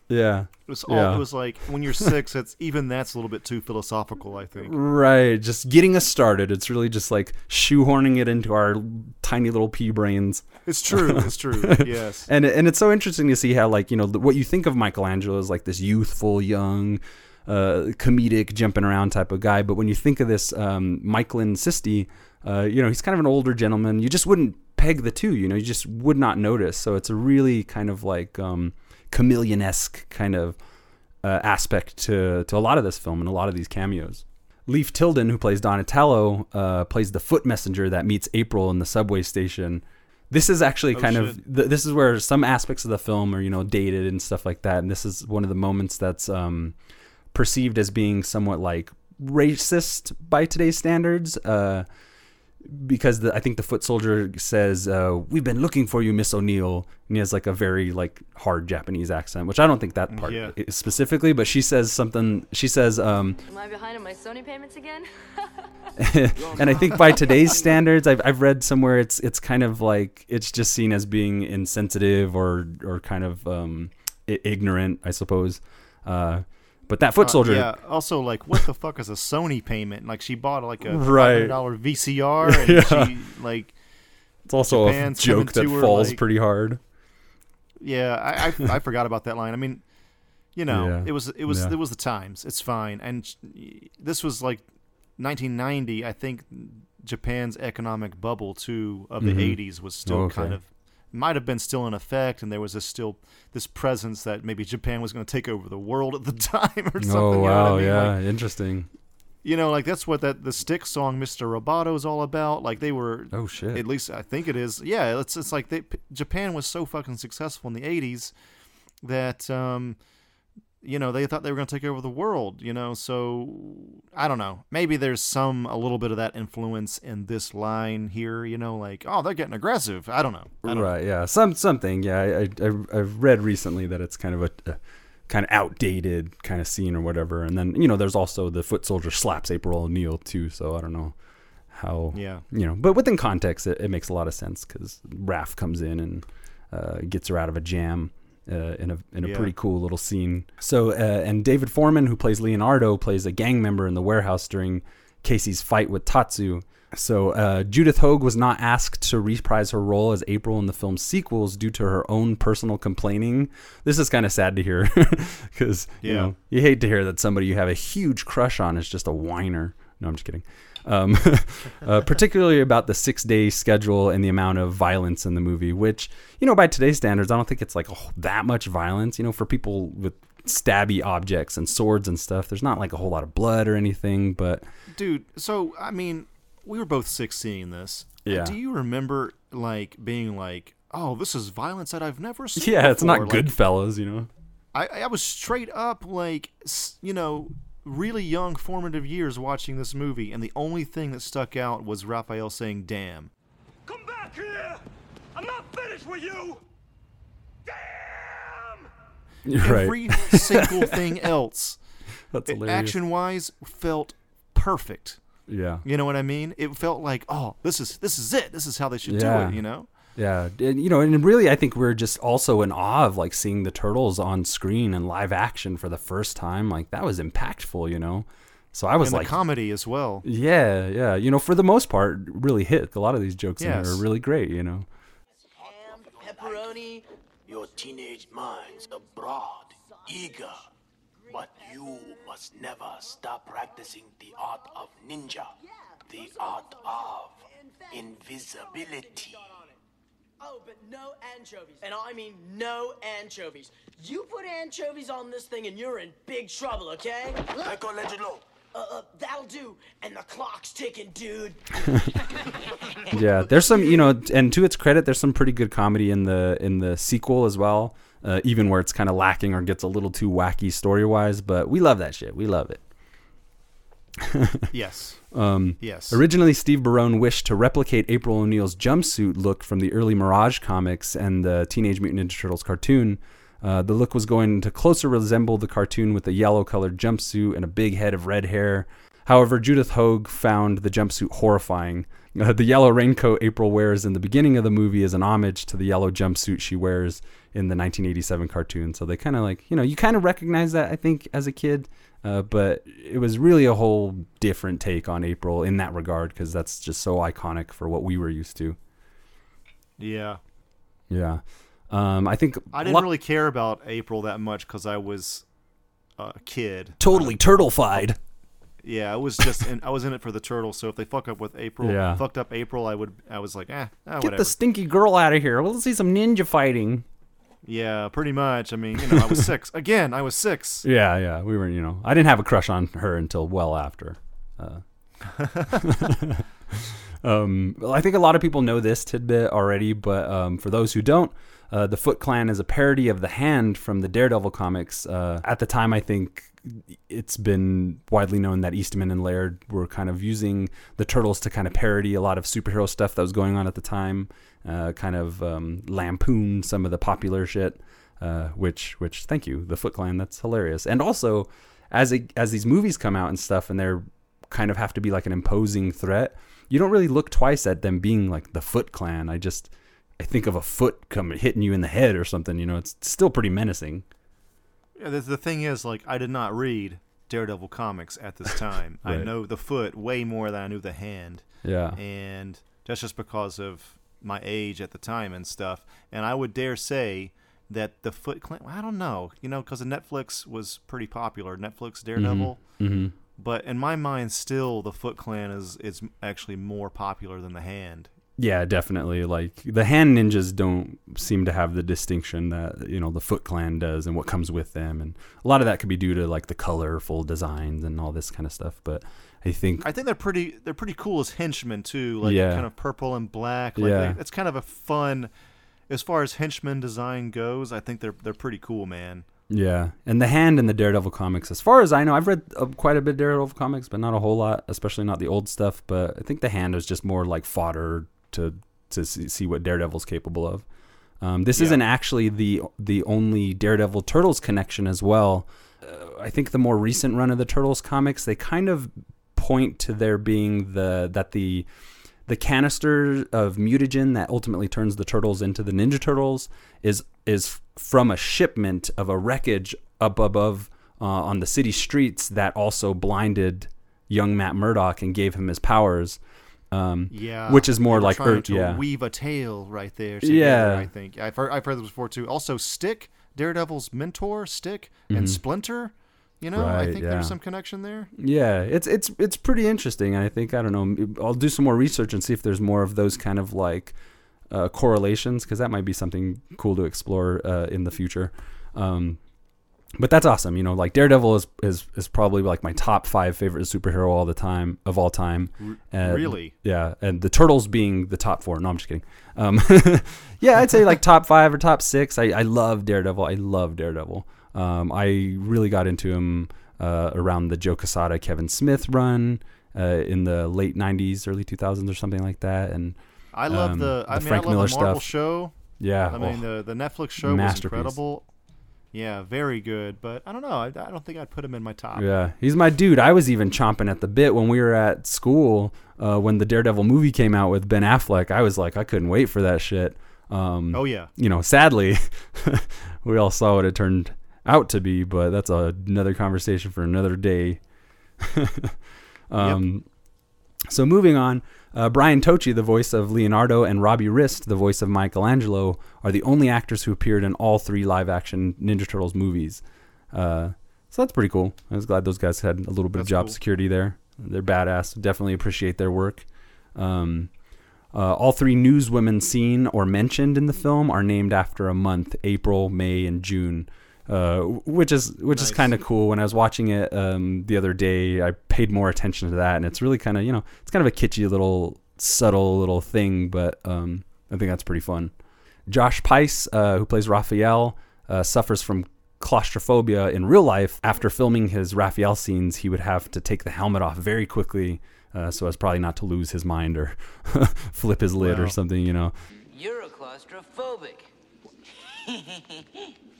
Speaker 2: Yeah.
Speaker 3: It was all,
Speaker 2: yeah.
Speaker 3: it was like when you're six, it's even that's a little bit too philosophical. I think.
Speaker 2: Right, just getting us started. It's really just like shoehorning it into our tiny little pea brains.
Speaker 3: It's true. It's true. Yes.
Speaker 2: and and it's so interesting to see how like you know the- what you think of Michelangelo is like this youthful, young, uh, comedic, jumping around type of guy. But when you think of this um, Michelan Sisti, uh, you know he's kind of an older gentleman. You just wouldn't peg the two. You know, you just would not notice. So it's a really kind of like um, chameleon esque kind of uh, aspect to to a lot of this film and a lot of these cameos. Leif Tilden, who plays Donatello, uh, plays the foot messenger that meets April in the subway station. This is actually
Speaker 3: Oh,
Speaker 2: kind
Speaker 3: shit.
Speaker 2: of th- this is where some aspects of the film are you know dated and stuff like that, and this is one of the moments that's um, perceived as being somewhat like racist by today's standards. Uh, because the, I think the foot soldier says, uh, "We've been looking for you, Miss O'Neill," and he has like a very like hard Japanese accent, which I don't think that part
Speaker 3: Yeah.
Speaker 2: is specifically, but she says something. She says, um,
Speaker 12: Am I behind on my Sony payments again?
Speaker 2: and I think by today's standards, I've, I've read somewhere it's it's kind of like it's just seen as being insensitive or or kind of um, ignorant, I suppose. Uh, but that foot
Speaker 3: Uh,
Speaker 2: soldier,
Speaker 3: yeah. Also, like, what the fuck is a Sony payment? Like, she bought like a
Speaker 2: Right.
Speaker 3: dollar VCR, and
Speaker 2: Yeah.
Speaker 3: she like.
Speaker 2: it's also a
Speaker 3: Japan's
Speaker 2: joke that
Speaker 3: her,
Speaker 2: falls
Speaker 3: like-
Speaker 2: pretty hard.
Speaker 3: Yeah, I, I I forgot about that line. I mean, you know,
Speaker 2: Yeah.
Speaker 3: it was it was
Speaker 2: Yeah.
Speaker 3: it was the times. It's fine, and this was like 1990. I think Japan's economic bubble too of the
Speaker 2: Mhm.
Speaker 3: 80s was still
Speaker 2: Okay.
Speaker 3: kind of might have been still in effect, and there was this still this presence that maybe Japan was going to take over the world at the time or something.
Speaker 2: Oh
Speaker 3: you know
Speaker 2: wow,
Speaker 3: I mean?
Speaker 2: yeah,
Speaker 3: Like,
Speaker 2: interesting.
Speaker 3: you know, like that's what that the Styx song "Mr. Roboto" is all about. Like they were.
Speaker 2: Oh shit.
Speaker 3: At least I think it is. Yeah, it's it's like they, Japan was so fucking successful in the '80s that um, you know they thought they were going to take over the world. You know, so I don't know. Maybe there's some a little bit of that influence in this line here. You know, like oh they're getting aggressive. I don't know. I don't know.
Speaker 2: right yeah some something yeah I, I I've- i've read recently that it's kind of a, a kind of outdated kind of scene or whatever and then you know there's also the foot soldier slaps april o'neil too so i don't know how
Speaker 3: Yeah.
Speaker 2: you know but within context it, it makes a lot of sense because Raph comes in and uh, gets her out of a jam uh, in a in a
Speaker 3: Yeah.
Speaker 2: pretty cool little scene. So uh, and David Forman, who plays Leonardo, plays a gang member in the warehouse during Casey's fight with Tatsu. So uh, Judith Hoag was not asked to reprise her role as April in the film's sequels due to her own personal complaining. This is kind of sad to hear because you know you hate to hear that somebody you have a huge crush on is just a whiner. No, I'm just kidding. Um, uh, particularly about the six day schedule and the amount of violence in the movie, which, you know, by today's standards, I don't think it's like oh, that much violence. You know, for people with stabby objects and swords and stuff, there's not like a whole lot of blood or anything, but
Speaker 3: dude so i mean we were both six seeing this
Speaker 2: Yeah.
Speaker 3: do you remember like being like oh this is violence that i've never seen
Speaker 2: yeah, it's not
Speaker 3: before?" Like,
Speaker 2: Goodfellas, you know?
Speaker 3: I, I was straight up like you know really young formative years watching this movie and the only thing that stuck out was raphael saying damn
Speaker 5: Come back here! I'm not finished with you! Damn!
Speaker 3: every single thing else
Speaker 2: That's hilarious.
Speaker 3: action wise felt perfect
Speaker 2: Yeah.
Speaker 3: you know what i mean it felt like oh this is this is it this is how they should do it you know
Speaker 2: Yeah, and, you know, and really, I think we're just also in awe of like seeing the turtles on screen and live action for the first time. Like that was impactful, you know. So I was
Speaker 3: and
Speaker 2: like,
Speaker 3: the comedy as well
Speaker 2: yeah, yeah, you know, for the most part, really hit. A lot of these jokes in
Speaker 3: Yes.
Speaker 2: there are really great, you know.
Speaker 11: Ham, Pepperoni.
Speaker 4: Your teenage minds are broad, eager, but you must never stop practicing the art of ninja, the art of invisibility.
Speaker 11: Oh, but no anchovies. And I mean no anchovies. You put anchovies on this thing and you're in big trouble, okay?
Speaker 4: Michelangelo.
Speaker 11: Uh, uh, that'll do. And the clock's ticking, dude.
Speaker 2: yeah, there's some, you know, and to its credit, there's some pretty good comedy in the in the sequel as well. Uh, even where it's kind of lacking or gets a little too wacky story wise, but we love that shit. We love it.
Speaker 3: Yes
Speaker 2: Um,
Speaker 3: Yes.
Speaker 2: Originally, Steve Barron wished to replicate April O'Neil's jumpsuit look from the early Mirage comics and the Teenage Mutant Ninja Turtles cartoon. Uh, the look was going to closer resemble the cartoon with a yellow colored jumpsuit and a big head of red hair. However, Judith Hoag found the jumpsuit horrifying. Uh, the yellow raincoat April wears in the beginning of the movie is an homage to the yellow jumpsuit she wears in the 1987 cartoon. So they kind of like, you know, you kind of recognize that, I think, as a kid. Uh, but it was really a whole different take on April in that regard because that's just so iconic for what we were used to.
Speaker 3: Yeah.
Speaker 2: Yeah. Um, I think
Speaker 3: I didn't
Speaker 2: lo-
Speaker 3: really care about April that much because I was a kid.
Speaker 2: totally turtlefied.
Speaker 3: Yeah, I was just in, I was in it for the turtle. So if they fuck up with April,
Speaker 2: Yeah.
Speaker 3: fucked up April, I would I was like, eh, ah,
Speaker 2: Get
Speaker 3: whatever.
Speaker 2: the stinky girl out of here. Let's see some ninja fighting.
Speaker 3: yeah, pretty much. I mean, you know, I was six again. I was six.
Speaker 2: Yeah, yeah. We were, you know, I didn't have a crush on her until well after. Uh, um, well, I think a lot of people know this tidbit already, but um, for those who don't, uh, the Foot Clan is a parody of the Hand from the Daredevil comics. Uh, at the time, I think it's been widely known that Eastman and Laird were kind of using the Turtles to kind of parody a lot of superhero stuff that was going on at the time, uh, kind of um, lampoon some of the popular shit. Uh, which, which, thank you, the Foot Clan. That's hilarious. And also, as it, as these movies come out and stuff, and they're kind of have to be like an imposing threat, you don't really look twice at them being like the Foot Clan. I just I think of a foot coming hitting you in the head or something. You know, it's still pretty menacing.
Speaker 3: The, the thing is, like, I did not read Daredevil comics at this time. I know the foot way more than I knew the hand.
Speaker 2: Yeah.
Speaker 3: And that's just because of my age at the time and stuff. And I would dare say that the Foot Clan, I don't know, you know, because Netflix was pretty popular. Netflix Daredevil.
Speaker 2: Mhm.
Speaker 3: But in my mind, still, the Foot Clan is, is actually more popular than the hand.
Speaker 2: Yeah, definitely. Like the hand ninjas don't seem to have the distinction that you know the Foot Clan does, and what comes with them, and a lot of that could be due to like the colorful designs and all this kind of stuff. But I think
Speaker 3: I think they're pretty. They're pretty cool as henchmen too. Like
Speaker 2: Yeah.
Speaker 3: kind of purple and black. Like
Speaker 2: Yeah.
Speaker 3: it's kind of a fun. As far as henchman design goes, I think they're they're pretty cool, man.
Speaker 2: Yeah, and the Hand in the Daredevil comics, as far as I know, I've read uh, quite a bit of Daredevil comics, but not a whole lot, especially not the old stuff. But I think the Hand is just more like fodder to to see, what Daredevil's capable of. Um, this
Speaker 3: Yeah.
Speaker 2: isn't actually the the only Daredevil Turtles connection as well. Uh, I think the more recent run of the Turtles comics, they kind of point to there being the that the the canister of mutagen that ultimately turns the turtles into the Ninja Turtles is is from a shipment of a wreckage up above uh, on the city streets that also blinded young Matt Murdock and gave him his powers. Um,
Speaker 3: Yeah,
Speaker 2: which is more like
Speaker 3: trying
Speaker 2: Earth-
Speaker 3: to
Speaker 2: yeah,
Speaker 3: weave a tale right there. Together,
Speaker 2: Yeah.
Speaker 3: I think I've heard I've heard this before too. Also, Stick, Daredevil's mentor, Stick, and
Speaker 2: Mhm.
Speaker 3: Splinter. You know, I think
Speaker 2: yeah.
Speaker 3: there's some connection there.
Speaker 2: Yeah, it's it's it's pretty interesting. I think I don't know. I'll do some more research and see if there's more of those kind of like uh, correlations because that might be something cool to explore uh, in the future. Um, but that's awesome. You know, like Daredevil is, is is probably like my top five favorite superhero all the time of all time. And-
Speaker 3: really?
Speaker 2: Yeah, and the Turtles being the top four. No, I'm just kidding. Um, yeah, I'd say like top five or top six. I, I love Daredevil. I love Daredevil. Um, I really got into him uh, around the Joe Quesada, Kevin Smith run uh, in the late '90s, early 2000s, or something like that. And
Speaker 3: I love
Speaker 2: um,
Speaker 3: the. I mean,
Speaker 2: Frank
Speaker 3: I love
Speaker 2: Miller
Speaker 3: the Marvel
Speaker 2: stuff.
Speaker 3: show.
Speaker 2: Yeah,
Speaker 3: I mean
Speaker 2: oh,
Speaker 3: the the Netflix show was incredible. Yeah, very good. But I don't know. I, I don't think I'd put him in my top.
Speaker 2: Yeah, he's my dude. I was even chomping at the bit when we were at school uh, when the Daredevil movie came out with Ben Affleck. I was like, I couldn't wait for that shit. Um,
Speaker 3: Oh, yeah.
Speaker 2: You know, sadly, we all saw what it turned out to be, but that's a, another conversation for another day. um, So moving on, uh, Brian Tochi, the voice of Leonardo, and Robbie Rist, the voice of Michelangelo, are the only actors who appeared in all three live-action Ninja Turtles movies. Uh, so that's pretty cool. I was glad those guys had a little bit of job
Speaker 3: cool.
Speaker 2: security there. They're badass. Definitely appreciate their work. Um, uh, all three newswomen seen or mentioned in the film are named after a month: April, May, and June. Uh, which is which is kind of cool. When I was watching it um, the other day, I paid more attention to that, and it's really kind of you know it's kind of a kitschy little subtle little thing, but um, I think that's pretty fun. Josh Pais, uh, who plays Raphael, uh, suffers from claustrophobia in real life. After filming his Raphael scenes, he would have to take the helmet off very quickly, uh, so as probably not to lose his mind or flip his lid or something, you know.
Speaker 6: You're a claustrophobic.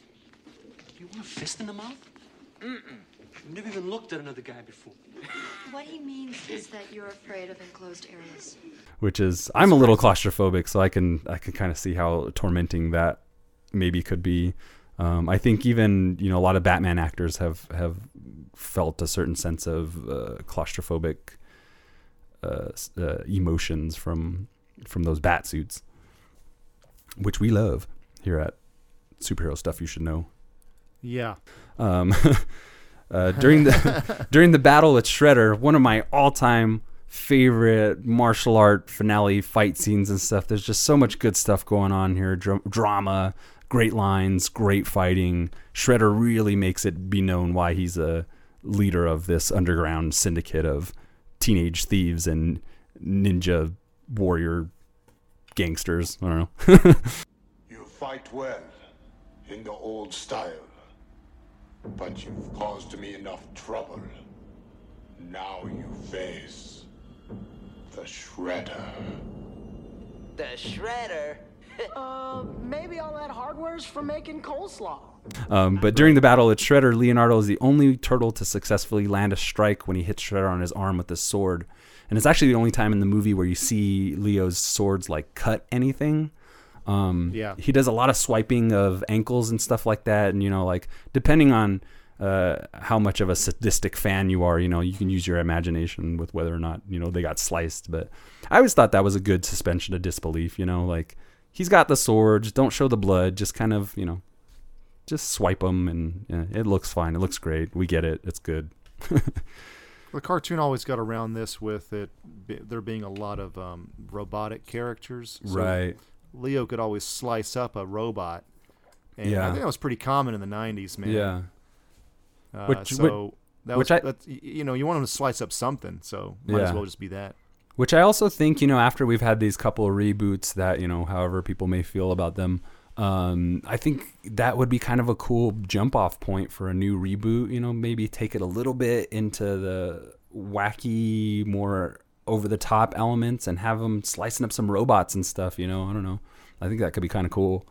Speaker 13: You want a fist in the mouth? Mm-mm. I've never even looked at another guy before.
Speaker 12: What he means is that you're afraid of enclosed areas.
Speaker 2: which is I'm a little claustrophobic, so I can I can kind of see how tormenting that maybe could be. Um, I think even you know a lot of Batman actors have have felt a certain sense of uh, claustrophobic uh, uh, emotions from from those bat suits, which we love here at Superhero Stuff You Should Know.
Speaker 3: Yeah.
Speaker 2: Um, uh, during the during the battle with Shredder, one of my all-time favorite martial art finale fight scenes and stuff. There's just so much good stuff going on here. Dra- drama, great lines, great fighting. Shredder really makes it be known why he's a leader of this underground syndicate of teenage thieves and ninja warrior gangsters. I don't know.
Speaker 8: You fight well in the old style, but you've caused me enough trouble. Now you face the Shredder.
Speaker 6: The Shredder?
Speaker 11: uh, maybe all that hardware's for making coleslaw.
Speaker 2: Um, but during the battle at Shredder, Leonardo is the only turtle to successfully land a strike when he hits Shredder on his arm with his sword. And it's actually the only time in the movie where you see Leo's swords like cut anything. Um,
Speaker 3: Yeah.
Speaker 2: He does a lot of swiping of ankles and stuff like that. And, you know, like depending on uh, how much of a sadistic fan you are, you know, you can use your imagination with whether or not, you know, they got sliced. But I always thought that was a good suspension of disbelief, you know, like he's got the swords, don't show the blood, just kind of, you know, just swipe them and yeah, it looks fine. It looks great. We get it. It's good.
Speaker 3: The cartoon always got around this with it there being a lot of um, robotic characters. So
Speaker 2: Right.
Speaker 3: Leo could always slice up a robot. And
Speaker 2: yeah.
Speaker 3: I think that was pretty common in the 90s, man.
Speaker 2: Yeah.
Speaker 3: Uh,
Speaker 2: Which-
Speaker 3: so that
Speaker 2: which
Speaker 3: was,
Speaker 2: I-
Speaker 3: that's, you know, you want them to slice up something, so might as well just be that.
Speaker 2: Which I also think, you know, after we've had these couple of reboots that, you know, however people may feel about them, um, I think that would be kind of a cool jump off point for a new reboot, you know, maybe take it a little bit into the wacky, more over the top elements and have them slicing up some robots and stuff, you know, I don't know. I think that could be kind of cool.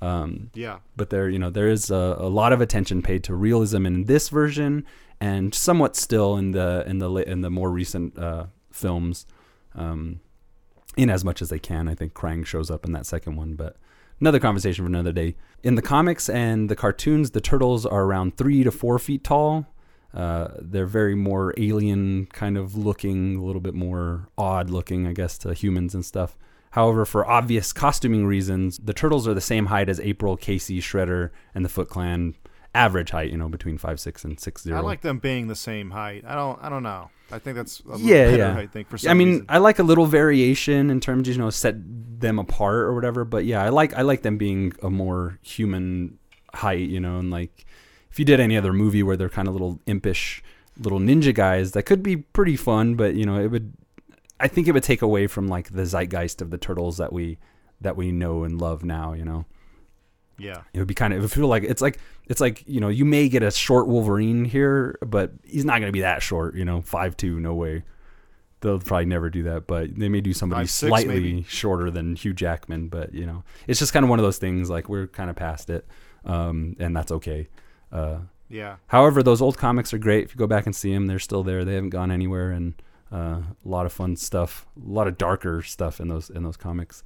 Speaker 2: Um,
Speaker 3: Yeah.
Speaker 2: But there, you know, there is a, a lot of attention paid to realism in this version, and somewhat still in the in the in the more recent uh, films, um, in as much as they can. I think Krang shows up in that second one, but another conversation for another day. In the comics and the cartoons, the turtles are around three to four feet tall. Uh, they're very more alien kind of looking, a little bit more odd looking, I guess, to humans and stuff. However, for obvious costuming reasons, the turtles are the same height as April, Casey, Shredder, and the Foot Clan. Average height, you know, between five six and six zero.
Speaker 3: I like them being the same height. I don't. I don't know. I think that's a
Speaker 2: yeah,
Speaker 3: better,
Speaker 2: yeah.
Speaker 3: I think for some
Speaker 2: I mean,
Speaker 3: reason.
Speaker 2: I like a little variation in terms, of, you know, set them apart or whatever. But yeah, I like I like them being a more human height, you know, and like if you did any other movie where they're kind of little impish little ninja guys, that could be pretty fun. But you know, it would. I think it would take away from like the zeitgeist of the turtles that we that we know and love now. You know.
Speaker 3: Yeah.
Speaker 2: It would be kind of it would feel like it's like it's like you know you may get a short Wolverine here, but he's not going to be that short. You know, five two, no way. They'll probably never do that, but they may do somebody
Speaker 3: 5'6",
Speaker 2: slightly shorter than Hugh Jackman. But you know, it's just kind of one of those things. Like we're kind of past it, um, and that's okay. Uh,
Speaker 3: Yeah.
Speaker 2: However, those old comics are great. If you go back and see them, they're still there. They haven't gone anywhere, and uh, a lot of fun stuff, a lot of darker stuff in those in those comics.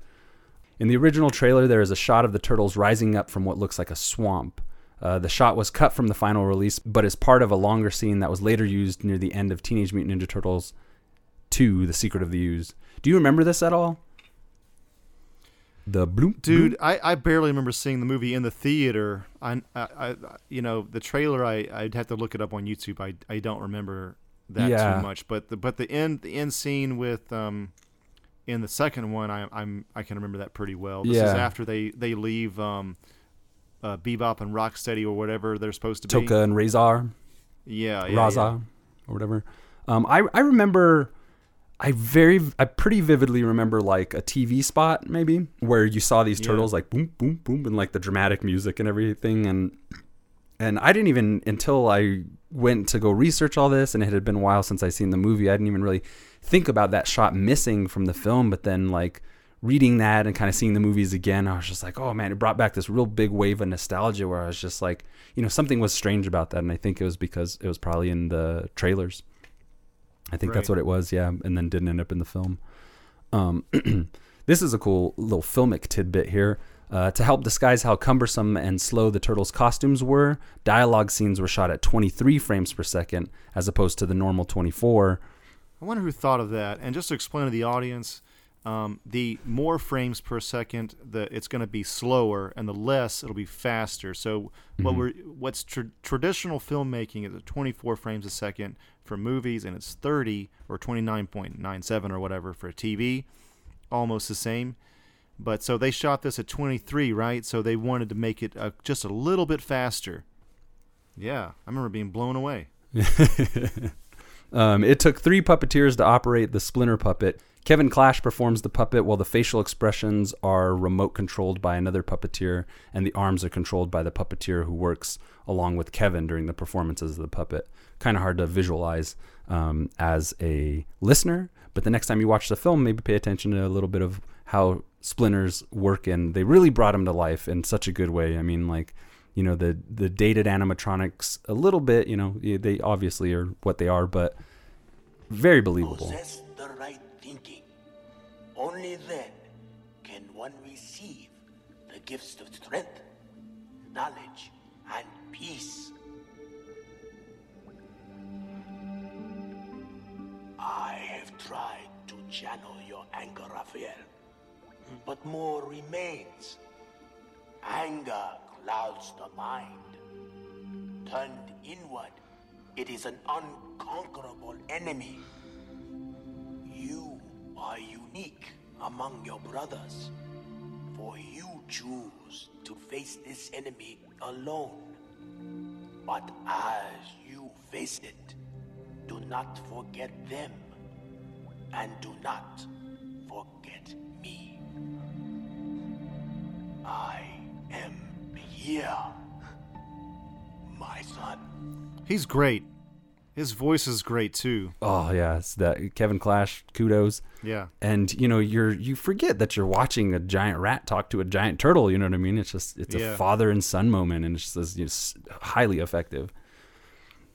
Speaker 2: In the original trailer, there is a shot of the turtles rising up from what looks like a swamp. Uh, the shot was cut from the final release, but is part of a longer scene that was later used near the end of Teenage Mutant Ninja Turtles 2: The Secret of the Ooze. Do you remember this at all? The bloop,
Speaker 3: Dude,
Speaker 2: bloop?
Speaker 3: I, I barely remember seeing the movie in the theater. I, I, I you know, the trailer. I I'd have to look it up on YouTube. I, I don't remember that
Speaker 2: Yeah.
Speaker 3: too much. But the but the end the end scene with um, in the second one, I I'm I can remember that pretty well. This is after they they leave um, uh, Bebop and Rocksteady or whatever they're supposed to be.
Speaker 2: Tokka and Rahzar.
Speaker 3: Yeah, yeah,
Speaker 2: Rahzar
Speaker 3: yeah.
Speaker 2: or whatever. Um, I I remember, I very I pretty vividly remember like a TV spot maybe where you saw these
Speaker 3: Yeah.
Speaker 2: turtles like boom boom boom and like the dramatic music and everything and and I didn't even until I went to go research all this and it had been a while since I seen the movie I didn't even really think about that shot missing from the film but then like reading that and kind of seeing the movies again, I was just like, oh man, it brought back this real big wave of nostalgia where I was just like, you know, something was strange about that. And I think it was because it was probably in the trailers. I think that's what it was, yeah, and then didn't end up in the film. Um, this is a cool little filmic tidbit here. Uh, to help disguise how cumbersome and slow the turtles' costumes were, dialogue scenes were shot at 23 frames per second as opposed to the normal 24.
Speaker 3: I wonder who thought of that. And just to explain to the audience, um, the more frames per second, the it's going to be slower, and the less it'll be faster. So what
Speaker 2: Mhm.
Speaker 3: we're what's tr- traditional filmmaking is at 24 frames a second for movies, and it's 30 or 29.97 or whatever for a TV, almost the same. But so they shot this at 23, right? So they wanted to make it uh, just a little bit faster. Yeah, I remember being blown away.
Speaker 2: um, it took three puppeteers to operate the Splinter puppet. Kevin Clash performs the puppet while the facial expressions are remote controlled by another puppeteer, and the arms are controlled by the puppeteer who works along with Kevin during the performances of the puppet. Kind of hard to visualize um, as a listener, but the next time you watch the film, maybe pay attention to a little bit of how splinters work, and they really brought him to life in such a good way. I mean, like you know the the dated animatronics a little bit you know they obviously are what they are but very believable
Speaker 4: Possess the right thinking. Only then can one receive the gifts of strength, knowledge, and peace. I have tried to channel your anger, Raphael, but more remains. Anger clouds the mind. Turned inward, it is an unconquerable enemy. You are unique among your brothers, for you choose to face this enemy alone. But as you face it, do not forget them, and do not forget me. I am here, my son.
Speaker 3: He's great. His voice is great too.
Speaker 2: oh yeah it's that kevin clash kudos
Speaker 3: Yeah.
Speaker 2: and you know you're you forget that you're watching a giant rat talk to a giant turtle you know what i mean it's just it's
Speaker 3: Yeah.
Speaker 2: a father and son moment and it's just it's highly effective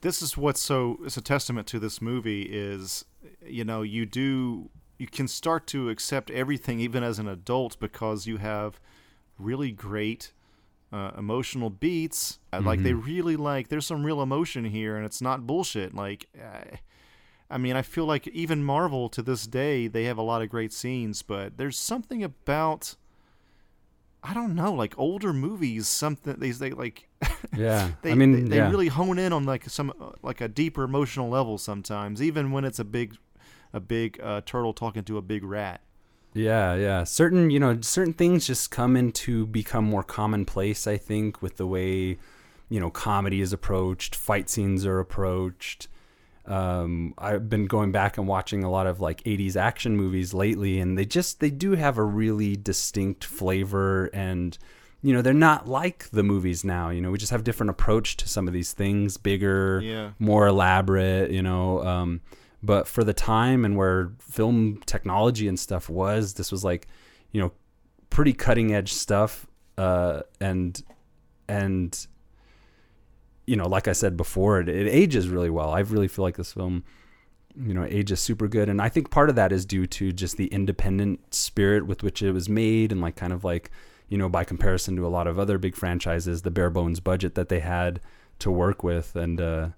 Speaker 3: this is what's so it's a testament to this movie is you know you do you can start to accept everything even as an adult because you have really great uh, emotional beats. Uh, like they really like there's some real emotion here and it's not bullshit. Like uh, I mean, I feel like even Marvel to this day they have a lot of great scenes, but there's something about I don't know, like older movies, something they they like
Speaker 2: Yeah,
Speaker 3: they,
Speaker 2: I mean,
Speaker 3: they, they
Speaker 2: yeah.
Speaker 3: really hone in on like some like a deeper emotional level sometimes, even when it's a big a big uh, turtle talking to a big rat.
Speaker 2: Yeah, yeah. Certain, you know, certain things just come into become more commonplace, I think, with the way, you know, comedy is approached, fight scenes are approached. Um, I've been going back and watching a lot of like 80s action movies lately, and they just, they do have a really distinct flavor and, you know, they're not like the movies now. You know, we just have different approach to some of these things, bigger,
Speaker 3: Yeah.
Speaker 2: more elaborate, you know. Um, but for the time and where film technology and stuff was, this was like, you know, pretty cutting edge stuff. Uh, and and you know, like I said before, it, it ages really well. I really feel like this film, you know, ages super good, and I think part of that is due to just the independent spirit with which it was made, and like kind of like, you know, by comparison to a lot of other big franchises, the bare bones budget that they had to work with, and uh,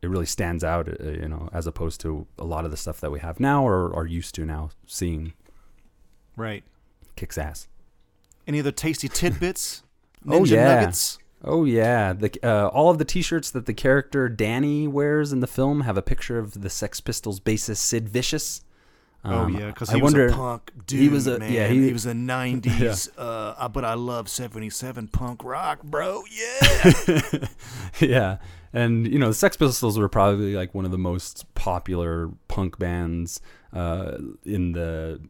Speaker 2: it really stands out, uh, you know, as opposed to a lot of the stuff that we have now or are used to now seeing.
Speaker 3: Right.
Speaker 2: Kicks ass.
Speaker 3: Any other tasty tidbits?
Speaker 2: Oh yeah.
Speaker 3: nuggets?
Speaker 2: Oh yeah. The uh, all of the T-shirts that the character Danny wears in the film have a picture of the Sex Pistols bassist Sid Vicious.
Speaker 3: Oh
Speaker 2: Um,
Speaker 3: yeah, because
Speaker 2: I
Speaker 3: he was
Speaker 2: wonder-
Speaker 3: a punk dude.
Speaker 2: he was a
Speaker 3: man.
Speaker 2: yeah
Speaker 3: he,
Speaker 2: he,
Speaker 3: was a '90s. uh, uh, but I love '77 punk rock, bro. Yeah.
Speaker 2: yeah. And you know, the Sex Pistols were probably like one of the most popular punk bands uh, in the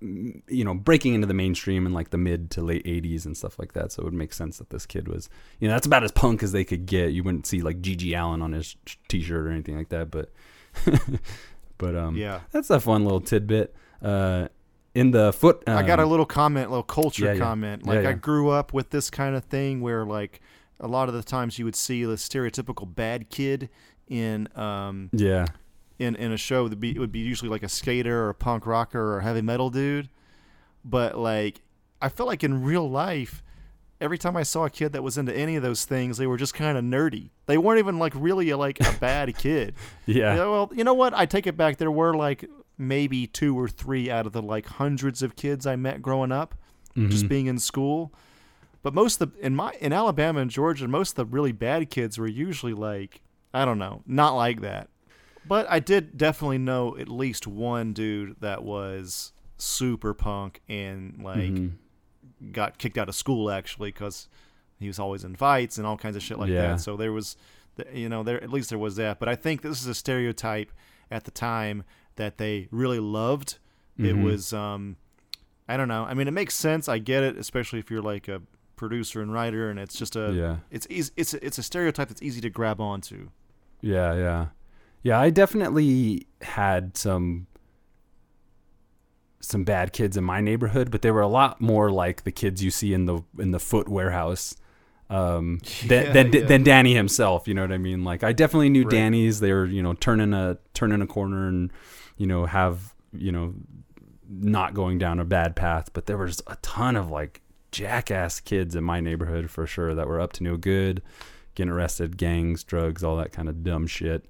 Speaker 2: you know breaking into the mainstream in like the mid to late 80s and stuff like that so it would make sense that this kid was you know that's about as punk as they could get you wouldn't see like GG Allin on his t-shirt or anything like that but but um
Speaker 3: Yeah.
Speaker 2: that's a fun little tidbit uh in the foot.
Speaker 3: I got a
Speaker 2: um,
Speaker 3: little comment, a little culture
Speaker 2: yeah, yeah.
Speaker 3: comment.
Speaker 2: Yeah,
Speaker 3: Like I
Speaker 2: yeah.
Speaker 3: grew up with this kind of thing where like a lot of the times you would see the stereotypical bad kid in um
Speaker 2: Yeah.
Speaker 3: in in a show would be it would be usually like a skater or a punk rocker or a heavy metal dude. But like I felt like in real life every time I saw a kid that was into any of those things, they were just kind of nerdy. They weren't even like really like a bad kid.
Speaker 2: Yeah.
Speaker 3: Well, you know what? I take it back. There were like maybe two or three out of the like hundreds of kids I met growing up, just
Speaker 2: Mhm.
Speaker 3: being in school. But most of the in my in Alabama and Georgia, most of the really bad kids were usually like I don't know, not like that. But I did definitely know at least one dude that was super punk and like
Speaker 2: Mhm.
Speaker 3: Got kicked out of school actually because he was always in fights and all kinds of shit like
Speaker 2: Yeah.
Speaker 3: that. So there was, you know, there at least there was that. But I think this is a stereotype at the time that they really loved. It
Speaker 2: Mhm.
Speaker 3: was, um, I don't know. I mean, it makes sense. I get it, especially if you're like a producer and writer, and it's just a,
Speaker 2: Yeah.
Speaker 3: it's easy, it's a, it's a stereotype that's easy to grab onto.
Speaker 2: Yeah, yeah. Yeah, I definitely had some some bad kids in my neighborhood, but they were a lot more like the kids you see in the in the foot warehouse um than
Speaker 3: Yeah,
Speaker 2: than,
Speaker 3: yeah.
Speaker 2: than Danny himself, you know what I mean? Like I definitely knew
Speaker 3: Right.
Speaker 2: Danny's. They were, you know, turning a turning a corner and you know, have, you know, not going down a bad path, but there was a ton of like jackass kids in my neighborhood for sure that were up to no good, getting arrested, gangs, drugs, all that kind of dumb shit.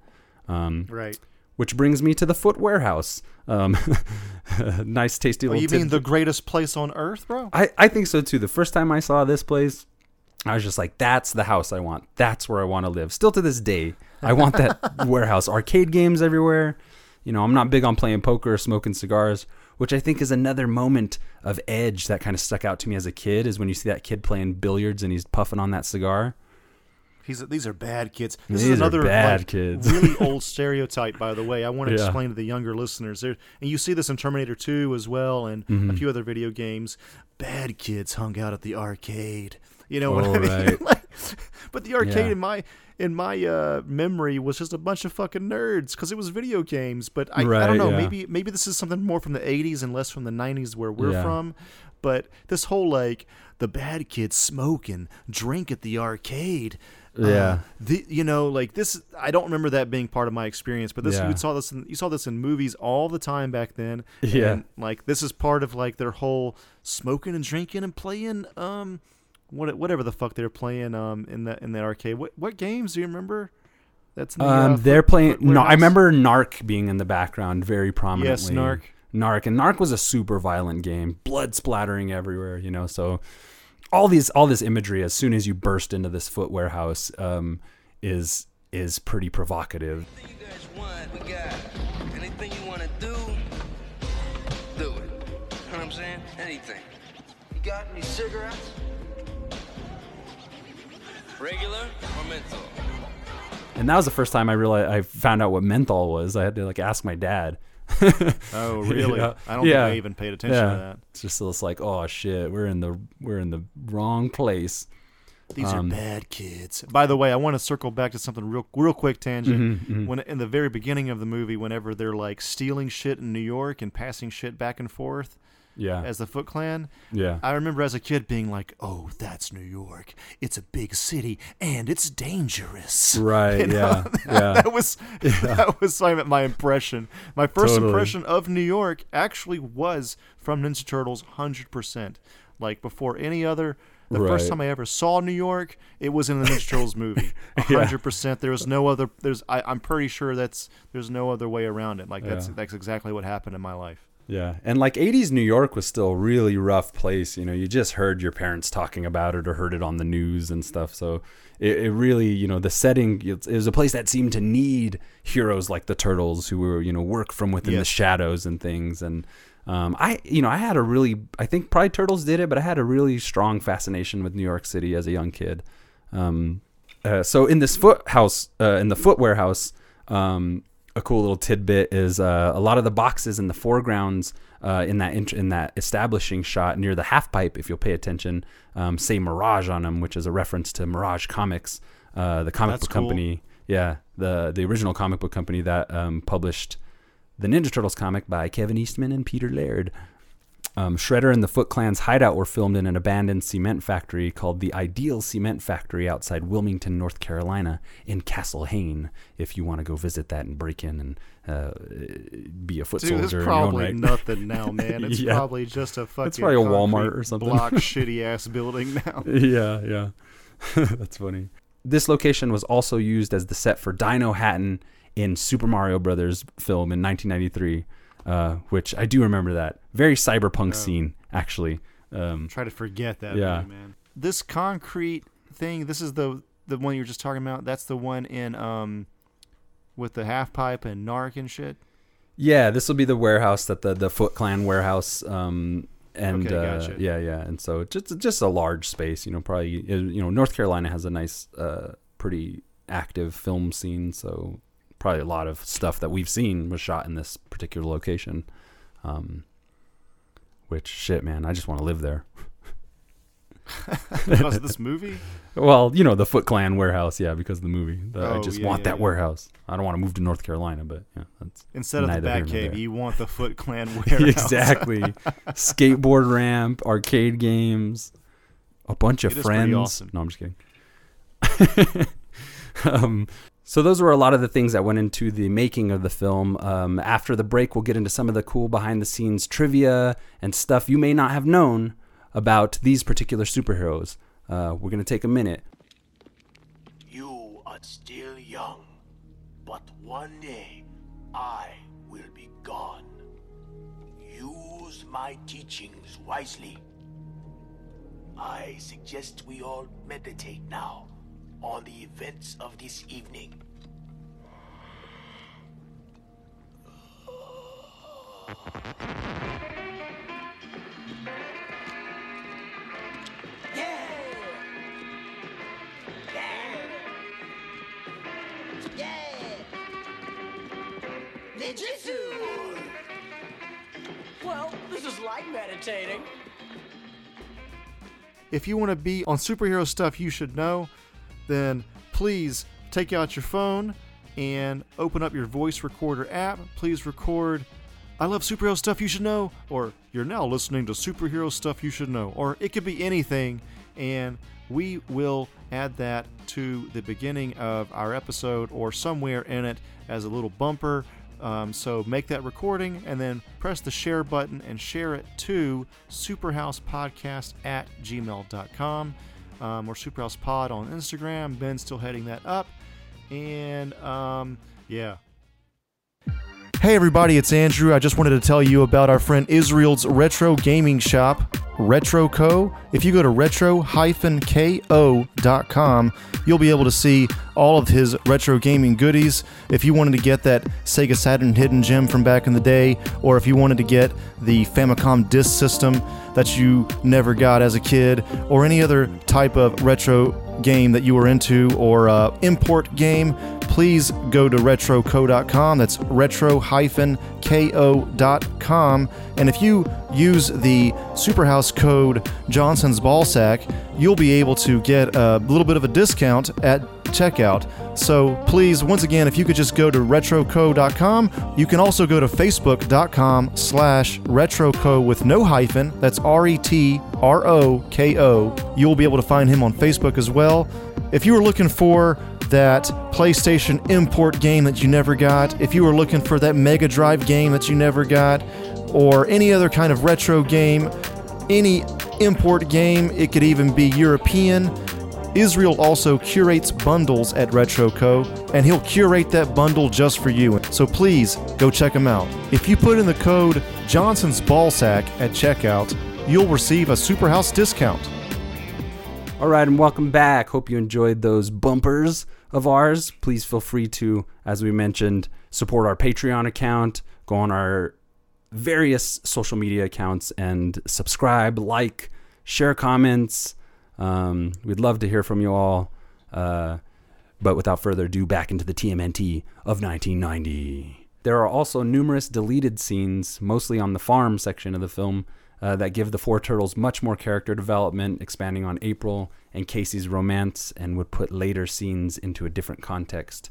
Speaker 2: Um,
Speaker 3: Right.
Speaker 2: Which brings me to the Foot Warehouse. Um, nice, tasty
Speaker 3: Oh,
Speaker 2: little.
Speaker 3: you mean the greatest place on earth, bro?
Speaker 2: I, I think so too. The first time I saw this place, I was just like, that's the house I want. That's where I want to live. Still to this day, I want that warehouse. Arcade games everywhere. You know, I'm not big on playing poker or smoking cigars, which I think is another moment of edge that kind of stuck out to me as a kid is when you see that kid playing billiards and he's puffing on that cigar.
Speaker 3: He's, these are bad kids. This
Speaker 2: These
Speaker 3: is another
Speaker 2: bad
Speaker 3: like,
Speaker 2: kids.
Speaker 3: really old stereotype, by the way. I want to
Speaker 2: Yeah.
Speaker 3: explain to the younger listeners there, and you see this in Terminator 2 as well, and a
Speaker 2: Mhm.
Speaker 3: few other video games. Bad kids hung out at the arcade. You know what
Speaker 2: Oh,
Speaker 3: I mean?
Speaker 2: right.
Speaker 3: Like, but the arcade
Speaker 2: Yeah.
Speaker 3: in my in my uh, memory was just a bunch of fucking nerds because it was video games. But I, I don't know.
Speaker 2: yeah.
Speaker 3: Maybe maybe this is something more from the 80s and less from the 90s where we're
Speaker 2: Yeah.
Speaker 3: from. But this whole like the bad kids smoke and drink at the arcade. Uh,
Speaker 2: Yeah.
Speaker 3: the you know like this I don't remember that being part of my experience, but this
Speaker 2: Yeah.
Speaker 3: you saw this in, you saw this in movies all the time back then.
Speaker 2: Yeah.
Speaker 3: And, like this is part of like their whole smoking and drinking and playing um what whatever the fuck they're playing um in that in that arcade. What what games do you remember? That's the, uh,
Speaker 2: Um,
Speaker 3: Foot-
Speaker 2: they're playing. No, I remember Narc being in the background very prominently.
Speaker 3: Yes, Narc.
Speaker 2: Narc, and Narc was a super violent game, blood splattering everywhere. You know, so all these all this imagery as soon as you burst into this foot warehouse um, is is pretty provocative.
Speaker 7: Anything you want to do, do it. You know what I'm saying? Anything. You got any cigarettes? Regular or menthol?
Speaker 2: And that was the first time I realized I found out what menthol was. I had to like ask my dad.
Speaker 3: Oh, really?
Speaker 2: Yeah.
Speaker 3: I don't think I even paid attention to that.
Speaker 2: It's just it's like, oh shit, we're in the we're in the wrong place.
Speaker 3: These
Speaker 2: Um,
Speaker 3: are bad kids. By the way, I want to circle back to something real, real quick tangent.
Speaker 2: Mhm, mhm.
Speaker 3: When in the very beginning of the movie, whenever they're like stealing shit in New York and passing shit back and forth,
Speaker 2: Yeah.
Speaker 3: as the Foot Clan,
Speaker 2: Yeah.
Speaker 3: I remember as a kid being like, "Oh, that's New York. It's a big city and it's dangerous."
Speaker 2: Right,
Speaker 3: You know?
Speaker 2: yeah, yeah.
Speaker 3: that was that was my, my impression. My first
Speaker 2: Totally.
Speaker 3: impression of New York actually was from Ninja Turtles, hundred percent. Like before any other. The first time I ever saw New York, it was in the Ninja Turtles movie.
Speaker 2: Yeah.
Speaker 3: hundred percent. There was no other. There's. I, I'm pretty sure that's. There's no other way around it. Like that's.
Speaker 2: Yeah.
Speaker 3: That's exactly what happened in my life.
Speaker 2: Yeah. And like 80s New York was still a really rough place. You know, you just heard your parents talking about it or heard it on the news and stuff. So it, it really, you know, the setting, it, it was a place that seemed to need heroes like the Turtles who were, you know, work from within the shadows and things. And um, I, you know, I had a really, I think probably Turtles did it, but I had a really strong fascination with New York City as a young kid. Um, uh, so in this foot house, uh, in the foot warehouse, um, a cool little tidbit is uh, a lot of the boxes in the foregrounds uh, in that int- in that establishing shot near the half pipe, if you'll pay attention, um, say Mirage on them, which is a reference to Mirage Comics, uh, the comic
Speaker 3: That's
Speaker 2: book
Speaker 3: cool.
Speaker 2: company. Yeah, the the original comic book company that um, published the Ninja Turtles comic by Kevin Eastman and Peter Laird. Um, Shredder and the Foot Clan's hideout were filmed in an abandoned cement factory called the Ideal Cement Factory outside Wilmington, North Carolina, in Castle Hayne. If you want to go visit that and break in and uh, be a foot
Speaker 3: Dude, it's
Speaker 2: soldier, own
Speaker 3: probably
Speaker 2: right.
Speaker 3: nothing now, man. It's
Speaker 2: Yeah.
Speaker 3: probably just a fucking.
Speaker 2: It's probably a Walmart or something.
Speaker 3: Block shitty ass building now.
Speaker 2: yeah, yeah. That's funny. This location was also used as the set for Dinohattan in Super Mario Brothers film in 1993, uh, which I do remember that. Very cyberpunk scene, actually. Um,
Speaker 3: Try to forget that,
Speaker 2: Yeah.
Speaker 3: movie, man. This concrete thing. This is the the one you were just talking about. That's the one in um, with the half pipe and narc and shit.
Speaker 2: yeah, this will be the warehouse that the the Foot Clan warehouse. Um, and
Speaker 3: Okay,
Speaker 2: uh,
Speaker 3: gotcha.
Speaker 2: yeah, yeah, and so just just a large space. You know, probably you know North Carolina has a nice, uh, pretty active film scene. So probably a lot of stuff that we've seen was shot in this particular location. Um, which shit, man, I just want to live there.
Speaker 3: Because of this movie?
Speaker 2: Well, you know the Foot Clan warehouse, yeah, because of the movie. The- I
Speaker 3: Oh,
Speaker 2: just
Speaker 3: yeah,
Speaker 2: want
Speaker 3: yeah,
Speaker 2: that
Speaker 3: yeah.
Speaker 2: warehouse. I don't want to move to North Carolina, but yeah, that's
Speaker 3: Instead of the Batcave, you want the Foot Clan warehouse.
Speaker 2: exactly. Skateboard ramp, arcade games, a bunch of
Speaker 3: It
Speaker 2: friends.
Speaker 3: awesome.
Speaker 2: No, I'm just kidding. um, so those were a lot of the things that went into the making of the film. Um, after the break, we'll get into some of the cool behind the scenes trivia and stuff you may not have known about these particular superheroes. Uh, we're gonna take a minute.
Speaker 4: You are still young, but one day I will be gone. Use my teachings wisely. I suggest we all meditate now on the events of this evening.
Speaker 11: Ninjutsu! Well, this is like meditating.
Speaker 3: If you want to be on superhero stuff you should know, then please take out your phone and open up your voice recorder app. Please record I love superhero stuff you should know, or you're now listening to superhero stuff you should know, or it could be anything, and we will add that to the beginning of our episode or somewhere in it as a little bumper. Um, so make that recording and then press the share button and share it to superhousepodcast at gmail.com um, or superhousepod on Instagram. Ben's still heading that up. And um, yeah. Hey everybody, it's Andrew. I just wanted to tell you about our friend Israel's retro gaming shop, RetroCo. If you go to retro-ko.com, you'll be able to see all of his retro gaming goodies. If you wanted to get that Sega Saturn hidden gem from back in the day, or if you wanted to get the Famicom disk system that you never got as a kid, or any other type of retro game that you were into or uh, import game, please go to retroco.com. That's retro-ko.com. And if you use the Superhouse code Johnson's Ballsack, you'll be able to get a little bit of a discount at checkout. So please, once again, if you could just go to retroco.com, you can also go to facebook.com slash retroco with no hyphen. That's R-E-T-R-O-K-O. You'll be able to find him on Facebook as well. If you were looking for that PlayStation import game that you never got, if you were looking for that Mega Drive game that you never got, or any other kind of retro game, any import game, it could even be European. Israel also curates bundles at RetroCo, and he'll curate that bundle just for you. So please go check him out. If you put in the code Johnson's Ballsack at checkout, you'll receive a Superhouse discount.
Speaker 2: All right, and welcome back. Hope you enjoyed those bumpers of ours. Please feel free to, as we mentioned, support our Patreon account, go on our various social media accounts, and subscribe, like, share comments. Um, we'd love to hear from you all. Uh, but without further ado, back into the TMNT of 1990. There are also numerous deleted scenes, mostly on the farm section of the film, uh, that give the four turtles much more character development, expanding on April and Casey's romance, and would put later scenes into a different context.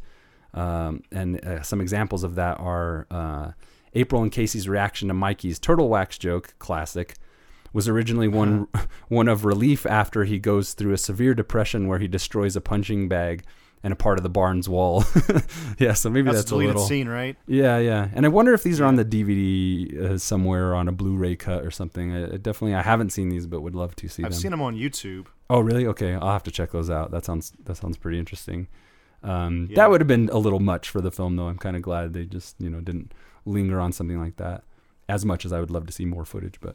Speaker 2: Um, and uh, some examples of that are uh, April and Casey's reaction to Mikey's turtle wax joke, classic, was originally one one of relief after he goes through a severe depression where he destroys a punching bag and a part of the barn's wall. yeah, so maybe
Speaker 3: That's
Speaker 2: that's,
Speaker 3: a
Speaker 2: little
Speaker 3: scene, right?
Speaker 2: Yeah, yeah. And I wonder if these are on the DVD uh, somewhere on a Blu-ray cut or something. I, I definitely I haven't seen these, but would love to see them.
Speaker 3: I've
Speaker 2: them.
Speaker 3: seen them on YouTube.
Speaker 2: Oh, really? Okay, I'll have to check those out. That sounds that sounds pretty interesting. Um,
Speaker 3: Yeah.
Speaker 2: That would have been a little much for the film, though. I'm kind of glad they just you know didn't linger on something like that as much as I would love to see more footage. But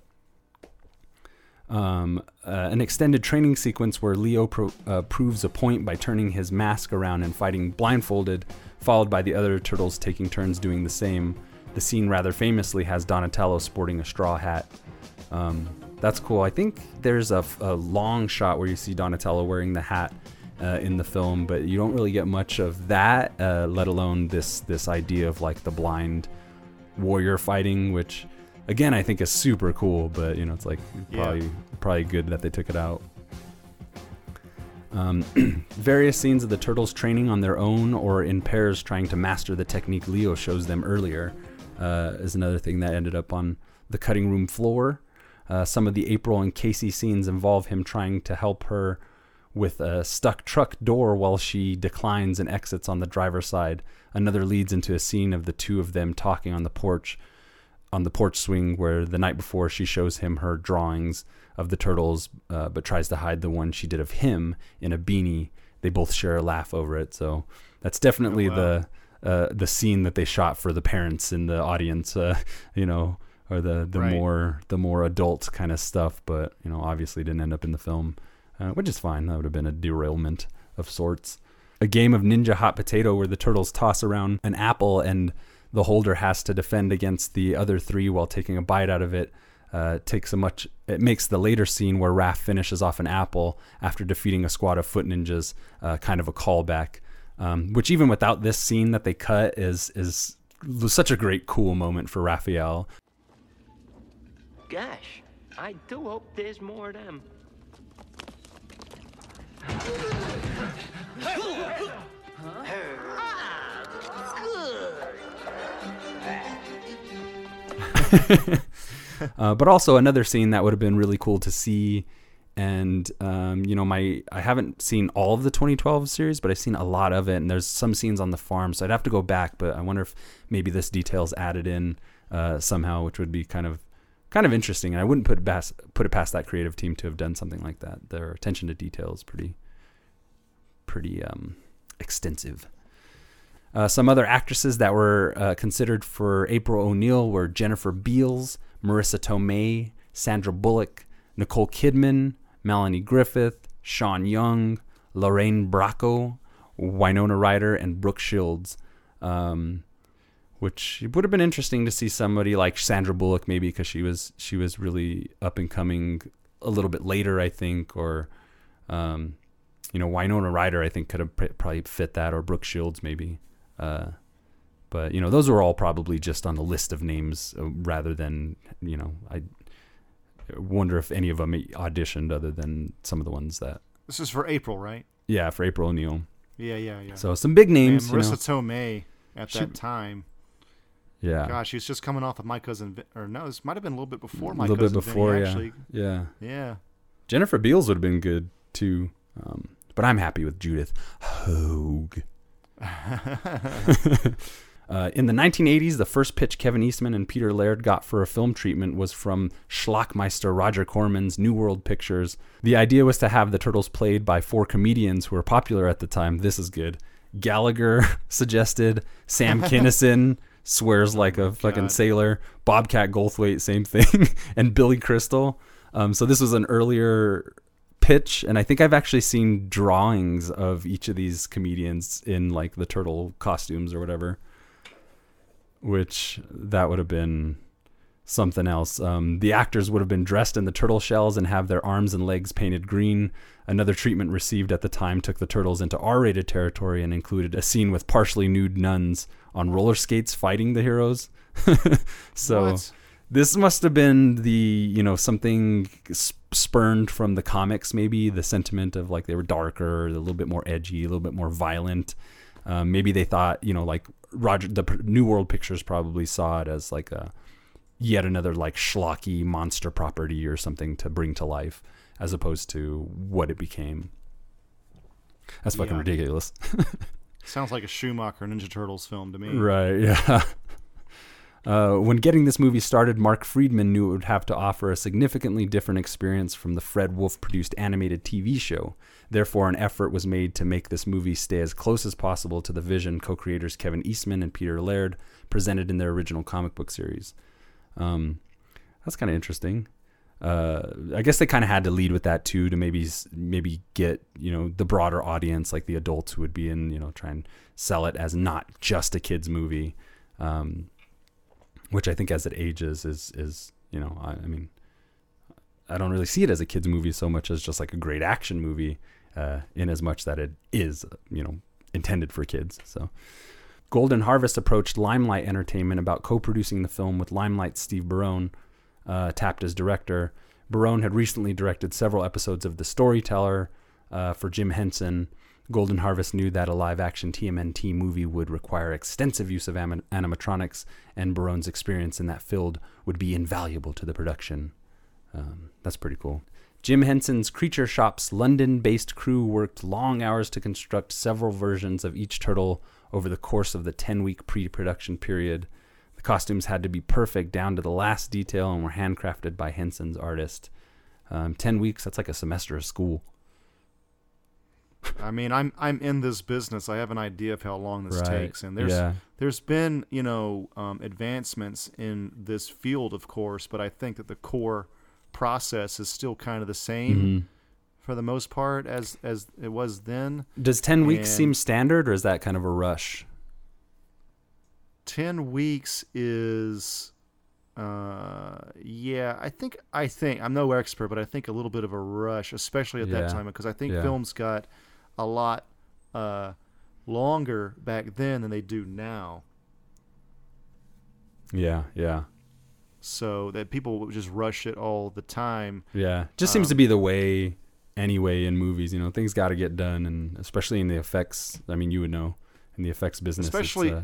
Speaker 2: um, uh, an extended training sequence where Leo pro- uh, proves a point by turning his mask around and fighting blindfolded, followed by the other turtles taking turns doing the same. The scene rather famously has Donatello sporting a straw hat. Um, that's cool. I think there's a, a long shot where you see Donatello wearing the hat uh, in the film, but you don't really get much of that, uh, let alone this this idea of like the blind warrior fighting, which again I think is super cool. But you know, it's like
Speaker 3: Yeah.
Speaker 2: probably probably good that they took it out. Um, various scenes of the turtles training on their own or in pairs trying to master the technique Leo shows them earlier uh, is another thing that ended up on the cutting room floor. Uh, some of the April and Casey scenes involve him trying to help her with a stuck truck door while she declines and exits on the driver's side. Another leads into a scene of the two of them talking on the porch on the porch swing where the night before she shows him her drawings of the turtles uh, but tries to hide the one she did of him in a beanie. They both share a laugh over it. So that's definitely
Speaker 3: wow.
Speaker 2: the uh, the scene that they shot for the parents in the audience uh, you know or the the
Speaker 3: Right.
Speaker 2: more the more adult kind of stuff. But you know obviously didn't end up in the film uh, which is fine. That would have been a derailment of sorts. A game of ninja hot potato where the turtles toss around an apple and the holder has to defend against the other three while taking a bite out of it. Uh, takes a much. It makes the later scene where Raph finishes off an apple after defeating a squad of foot ninjas uh, kind of a callback. Um, which even without this scene that they cut is is such a great cool moment for Raphael.
Speaker 10: Gosh, I do hope there's more of them.
Speaker 2: uh, but also another scene that would have been really cool to see. And um, you know, my I haven't seen all of the 2012 series, but I've seen a lot of it. And there's some scenes on the farm, so I'd have to go back. But I wonder if maybe this detail's added in uh, somehow, which would be kind of kind of interesting. And I wouldn't put past put it past that creative team to have done something like that. Their attention to detail is pretty pretty um, extensive. Uh, some other actresses that were uh, considered for April O'Neil were Jennifer Beals, Marisa Tomei, Sandra Bullock, Nicole Kidman, Melanie Griffith, Sean Young, Lorraine Bracco, Winona Ryder, and Brooke Shields. Um, which would have been interesting to see somebody like Sandra Bullock maybe because she was she was really up and coming a little bit later I think or um, you know Winona Ryder I think could have pr- probably fit that or Brooke Shields maybe uh, but you know those were all probably just on the list of names uh, rather than you know I wonder if any of them auditioned other than some of the ones that
Speaker 3: This is for April, right?
Speaker 2: yeah for April O'Neil
Speaker 3: Yeah, yeah, yeah.
Speaker 2: so some big names
Speaker 3: Man,
Speaker 2: you know.
Speaker 3: Marisa Tomei at
Speaker 2: She-
Speaker 3: that time.
Speaker 2: Yeah.
Speaker 3: Gosh, she was just coming off of my cousin, or no, this might have been a little bit before my cousin.
Speaker 2: a little bit before,
Speaker 3: Vinny,
Speaker 2: yeah,
Speaker 3: actually.
Speaker 2: yeah,
Speaker 3: Yeah.
Speaker 2: Jennifer Beals would have been good too, um, but I'm happy with Judith Hoag. Uh, in the 1980s, the first pitch Kevin Eastman and Peter Laird got for a film treatment was from Schlockmeister Roger Corman's New World Pictures. The idea was to have the turtles played by four comedians who were popular at the time. This is good. Gallagher suggested, Sam Kinison swears like a fucking
Speaker 3: God.
Speaker 2: sailor, Bobcat Goldthwait, same thing, and Billy Crystal. Um, so this was an earlier pitch, and I think I've actually seen drawings of each of these comedians in like the turtle costumes or whatever which that would have been something else. Um, the actors would have been dressed in the turtle shells and have their arms and legs painted green. Another treatment received at the time took the turtles into R-rated territory and included a scene with partially nude nuns on roller skates fighting the heroes. so
Speaker 3: What?
Speaker 2: this must have been the you know something sp- spurned from the comics maybe the sentiment of like they were darker a little bit more edgy a little bit more violent Um, maybe they thought, you know, like Roger, the New World Pictures probably saw it as like a yet another like schlocky monster property or something to bring to life, as opposed to what it became. That's fucking
Speaker 3: Yeah.
Speaker 2: ridiculous.
Speaker 3: Sounds like a Schumacher Ninja Turtles film to me.
Speaker 2: Right. Yeah. Uh, when getting this movie started, Mark Freedman knew it would have to offer a significantly different experience from the Fred Wolf produced animated TV show. Therefore, an effort was made to make this movie stay as close as possible to the vision co creators Kevin Eastman and Peter Laird presented in their original comic book series. Um, that's kind of interesting. Uh, I guess they kind of had to lead with that too to maybe maybe get you know the broader audience, like the adults who would be in, you know, try and sell it as not just a kids movie. Um, which I think as it ages is is you know I, I mean I don't really see it as a kids movie so much as just like a great action movie uh, in as much that it is you know intended for kids so. Golden Harvest approached Limelight Entertainment about co-producing the film with Limelight's Steve Barron uh, tapped as director. Barron had recently directed several episodes of The Storyteller uh, for Jim Henson Golden Harvest knew that a live action TMNT movie would require extensive use of anim- animatronics, and Barron's experience in that field would be invaluable to the production. Um, that's pretty cool. Jim Henson's Creature Shop's London based crew worked long hours to construct several versions of each turtle over the course of the 10 week pre production period. The costumes had to be perfect down to the last detail and were handcrafted by Henson's artist. Um, 10 weeks, that's like a semester of school.
Speaker 3: I mean, I'm I'm in this business. I have an idea of how long this
Speaker 2: Right.
Speaker 3: takes, and there's
Speaker 2: Yeah.
Speaker 3: there's been you know um, advancements in this field, of course, but I think that the core process is still kind of the same
Speaker 2: Mhm.
Speaker 3: for the most part as as it was then.
Speaker 2: Does 10 weeks seem standard or is that kind of a rush?
Speaker 3: ten weeks is uh yeah i think i think i'm no expert but i think a little bit of a rush especially at
Speaker 2: Yeah.
Speaker 3: that time because i think
Speaker 2: Yeah.
Speaker 3: films got a lot uh longer back then than they do now
Speaker 2: Yeah, yeah.
Speaker 3: so that people would just rush it all the time
Speaker 2: Yeah. Just seems to
Speaker 3: Um,
Speaker 2: be the way anyway in movies, you know, things got to get done and especially in the effects, I mean, you would know in the effects business
Speaker 3: especially
Speaker 2: uh,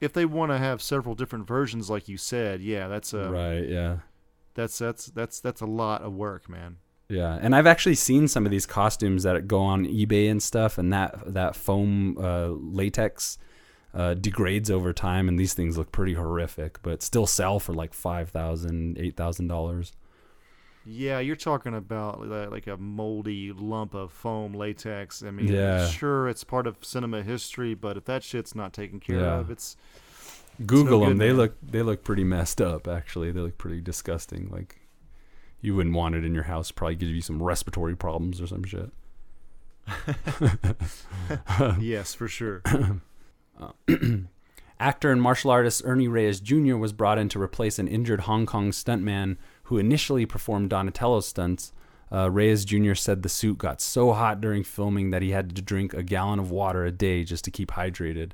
Speaker 3: if they want to have several different versions like you said yeah that's a
Speaker 2: right, yeah.
Speaker 3: that's that's that's that's a lot of work man
Speaker 2: Yeah, and I've actually seen some of these costumes that go on eBay and stuff, and that that foam uh, latex uh, degrades over time, and these things look pretty horrific, but still sell for like five thousand, eight thousand dollars.
Speaker 3: Yeah, you're talking about like a moldy lump of foam latex. I mean,
Speaker 2: Yeah.
Speaker 3: sure, it's part of cinema history, but if that shit's not taken care
Speaker 2: Yeah.
Speaker 3: of, it's it's
Speaker 2: Google
Speaker 3: no
Speaker 2: them; they
Speaker 3: man.
Speaker 2: look they look pretty messed up. Actually, they look pretty disgusting. Like you wouldn't want it in your house. Probably give you some respiratory problems or some shit.
Speaker 3: yes, for sure.
Speaker 2: Actor and martial artist Ernie Reyes Jr. was brought in to replace an injured Hong Kong stuntman who initially performed Donatello's stunts. Uh, Reyes Jr. said the suit got so hot during filming that he had to drink a gallon of water a day just to keep hydrated.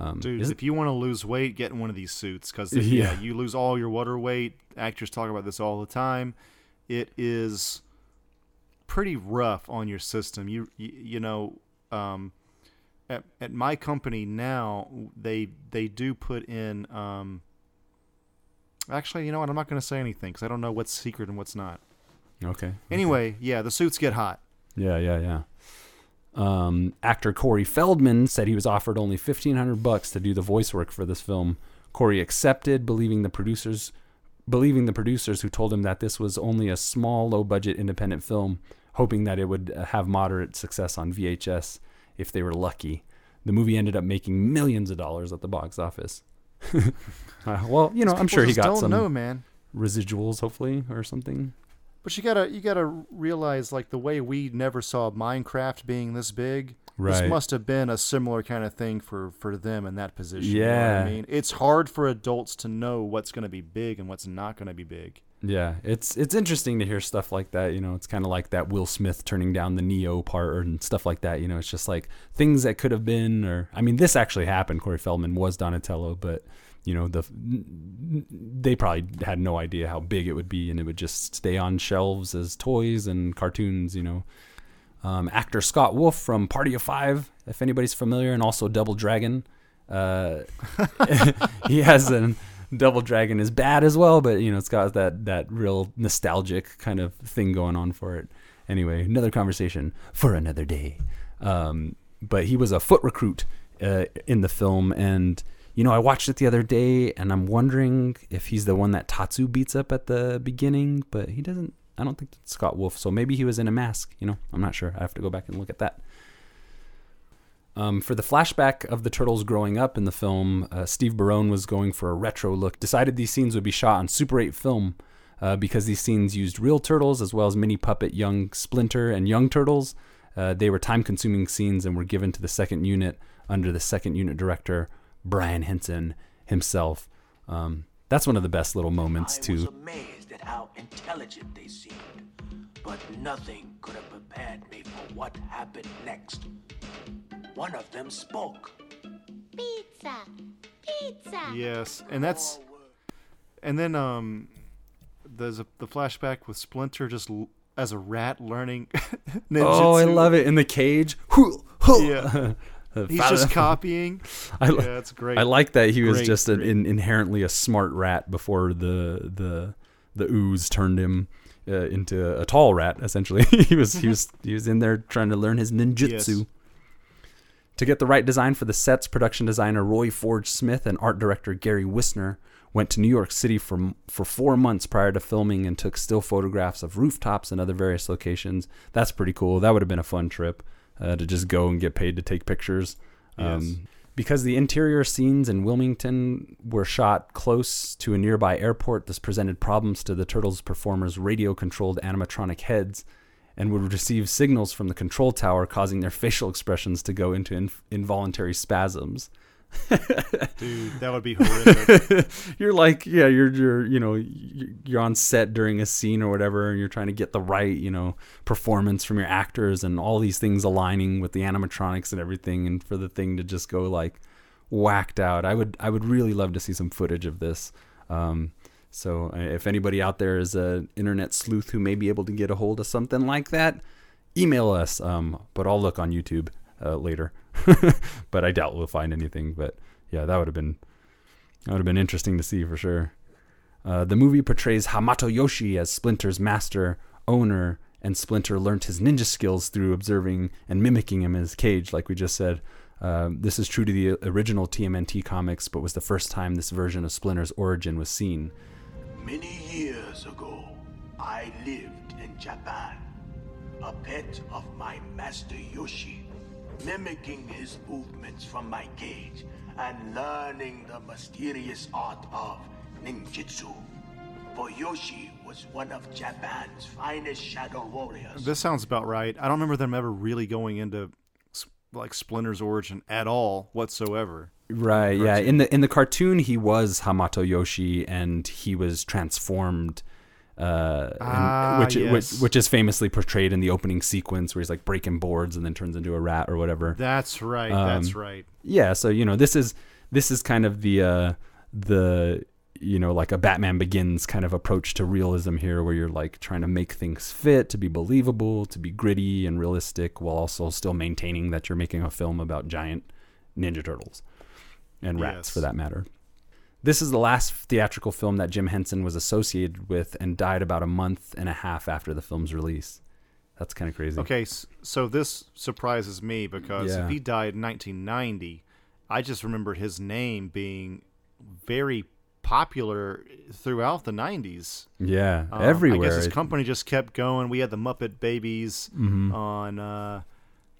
Speaker 2: Um,
Speaker 3: Dude, if you want to lose weight, get in one of these suits because yeah.
Speaker 2: Yeah.
Speaker 3: you lose all your water weight. Actors talk about this all the time. It is pretty rough on your system. You you, you know, um, at at my company now, they they do put in. Um, actually, you know what? I'm not going to say anything because I don't know what's secret and what's not.
Speaker 2: okay.
Speaker 3: Anyway, yeah, the suits get hot.
Speaker 2: Yeah, yeah, yeah. Um, actor Corey Feldman said he was offered only fifteen hundred bucks to do the voice work for this film. Corey accepted, believing the producers, believing the producers who told him that this was only a small, low-budget independent film, hoping that it would uh, have moderate success on VHS if they were lucky. The movie ended up making millions of dollars at the box office. Uh, well, you know, I'm sure he got some
Speaker 3: know, man.
Speaker 2: residuals, hopefully, or something.
Speaker 3: But you gotta you gotta realize like the way we never saw Minecraft being this big.
Speaker 2: Right.
Speaker 3: This must have been a similar kind of thing for for them in that position. you know what
Speaker 2: Yeah.
Speaker 3: I mean, it's hard for adults to know what's going to be big and what's not going to be big.
Speaker 2: Yeah, it's it's interesting to hear stuff like that. You know, it's kind of like that Will Smith turning down the Neo part and stuff like that. You know, it's just like things that could have been, or I mean, this actually happened. Corey Feldman was Donatello, but you know, the they probably had no idea how big it would be, and it would just stay on shelves as toys and cartoons. You know, Um, actor Scott Wolf from Party of Five, if anybody's familiar, and also Double Dragon. Uh, he has a Double Dragon is bad as well, but you know it's got that that real nostalgic kind of thing going on for it. Anyway, another conversation for another day. Um, but he was a foot recruit uh, in the film, and you know I watched it the other day, and I'm wondering if he's the one that Tatsu beats up at the beginning, but he doesn't. I don't think it's Scott Wolf, so maybe he was in a mask. You know, I'm not sure. I have to go back and look at that. Um, for the flashback of the turtles growing up in the film, uh, Steve Barron was going for a retro look. Decided these scenes would be shot on Super 8 film uh, because these scenes used real turtles as well as mini puppet young Splinter and young turtles. Uh, they were time consuming scenes and were given to the second unit under the second unit director, Brian Henson himself. Um, that's one of the best little moments,
Speaker 4: I
Speaker 2: too.
Speaker 4: was amazed at how intelligent they seemed, but nothing could have prepared me for what happened next. One of them spoke.
Speaker 14: Pizza! Pizza!
Speaker 3: Yes, and that's and then um, there's a, the flashback with Splinter just l- as a rat learning.
Speaker 2: Oh, I love it in the cage.
Speaker 3: Yeah. He's just copying.
Speaker 2: I, li-
Speaker 3: Yeah, that's great.
Speaker 2: I like that he was
Speaker 3: Great,
Speaker 2: just an, in, inherently a smart rat before the the the ooze turned him uh, into a tall rat. Essentially, he was he was he was in there trying to learn his ninjutsu.
Speaker 3: Yes.
Speaker 2: To get the right design for the sets, production designer Roy Forge Smith and art director Gary Wissner went to New York City for for four months prior to filming and took still photographs of rooftops and other various locations. That's pretty cool. That would have been a fun trip uh, to just go and get paid to take pictures. Um,
Speaker 3: Yes.
Speaker 2: because the interior scenes in Wilmington were shot close to a nearby airport, this presented problems to the Turtles performers' radio controlled animatronic heads and would receive signals from the control tower, causing their facial expressions to go into in- involuntary spasms.
Speaker 3: Dude, that would be horrific.
Speaker 2: you're like, yeah, you're you're you know you're on set during a scene or whatever, and you're trying to get the right you know performance from your actors and all these things aligning with the animatronics and everything, and for the thing to just go like whacked out. I would I would really love to see some footage of this. Um, so uh, if anybody out there is a internet sleuth who may be able to get a hold of something like that, email us. Um, but I'll look on YouTube uh, later. but I doubt we'll find anything. But yeah, that would have been that would have been interesting to see for sure. Uh, the movie portrays Hamato Yoshi as Splinter's master, owner, and Splinter learnt his ninja skills through observing and mimicking him in his cage, like we just said. Um, this is true to the original TMNT comics, but was the first time this version of Splinter's origin was seen.
Speaker 4: Many years ago, I lived in Japan, a pet of my master Yoshi, mimicking his movements from my cage and learning the mysterious art of ninjutsu. For Yoshi was one of Japan's finest shadow warriors.
Speaker 3: This sounds about right. I don't remember them ever really going into like Splinter's origin at all whatsoever.
Speaker 2: Right, yeah. In the in the cartoon, he was Hamato Yoshi, and he was transformed, uh,
Speaker 3: Ah,
Speaker 2: which,
Speaker 3: yes.
Speaker 2: which which is famously portrayed in the opening sequence, where he's like breaking boards and then turns into a rat or whatever.
Speaker 3: That's right.
Speaker 2: Um,
Speaker 3: that's right.
Speaker 2: Yeah, so you know this is this is kind of the uh, the you know like a Batman Begins kind of approach to realism here, where you're like trying to make things fit to be believable, to be gritty and realistic, while also still maintaining that you're making a film about giant Ninja Turtles and rats
Speaker 3: Yes.
Speaker 2: for that matter. This is the last theatrical film that Jim Henson was associated with and died about a month and a half after the film's release. That's kind of crazy.
Speaker 3: Okay, so this surprises me because
Speaker 2: Yeah.
Speaker 3: if he died in 1990, I just remember his name being very popular throughout the 90s.
Speaker 2: Yeah,
Speaker 3: Um, I guess his company just kept going. We had the Muppet Babies
Speaker 2: Mhm.
Speaker 3: on, uh,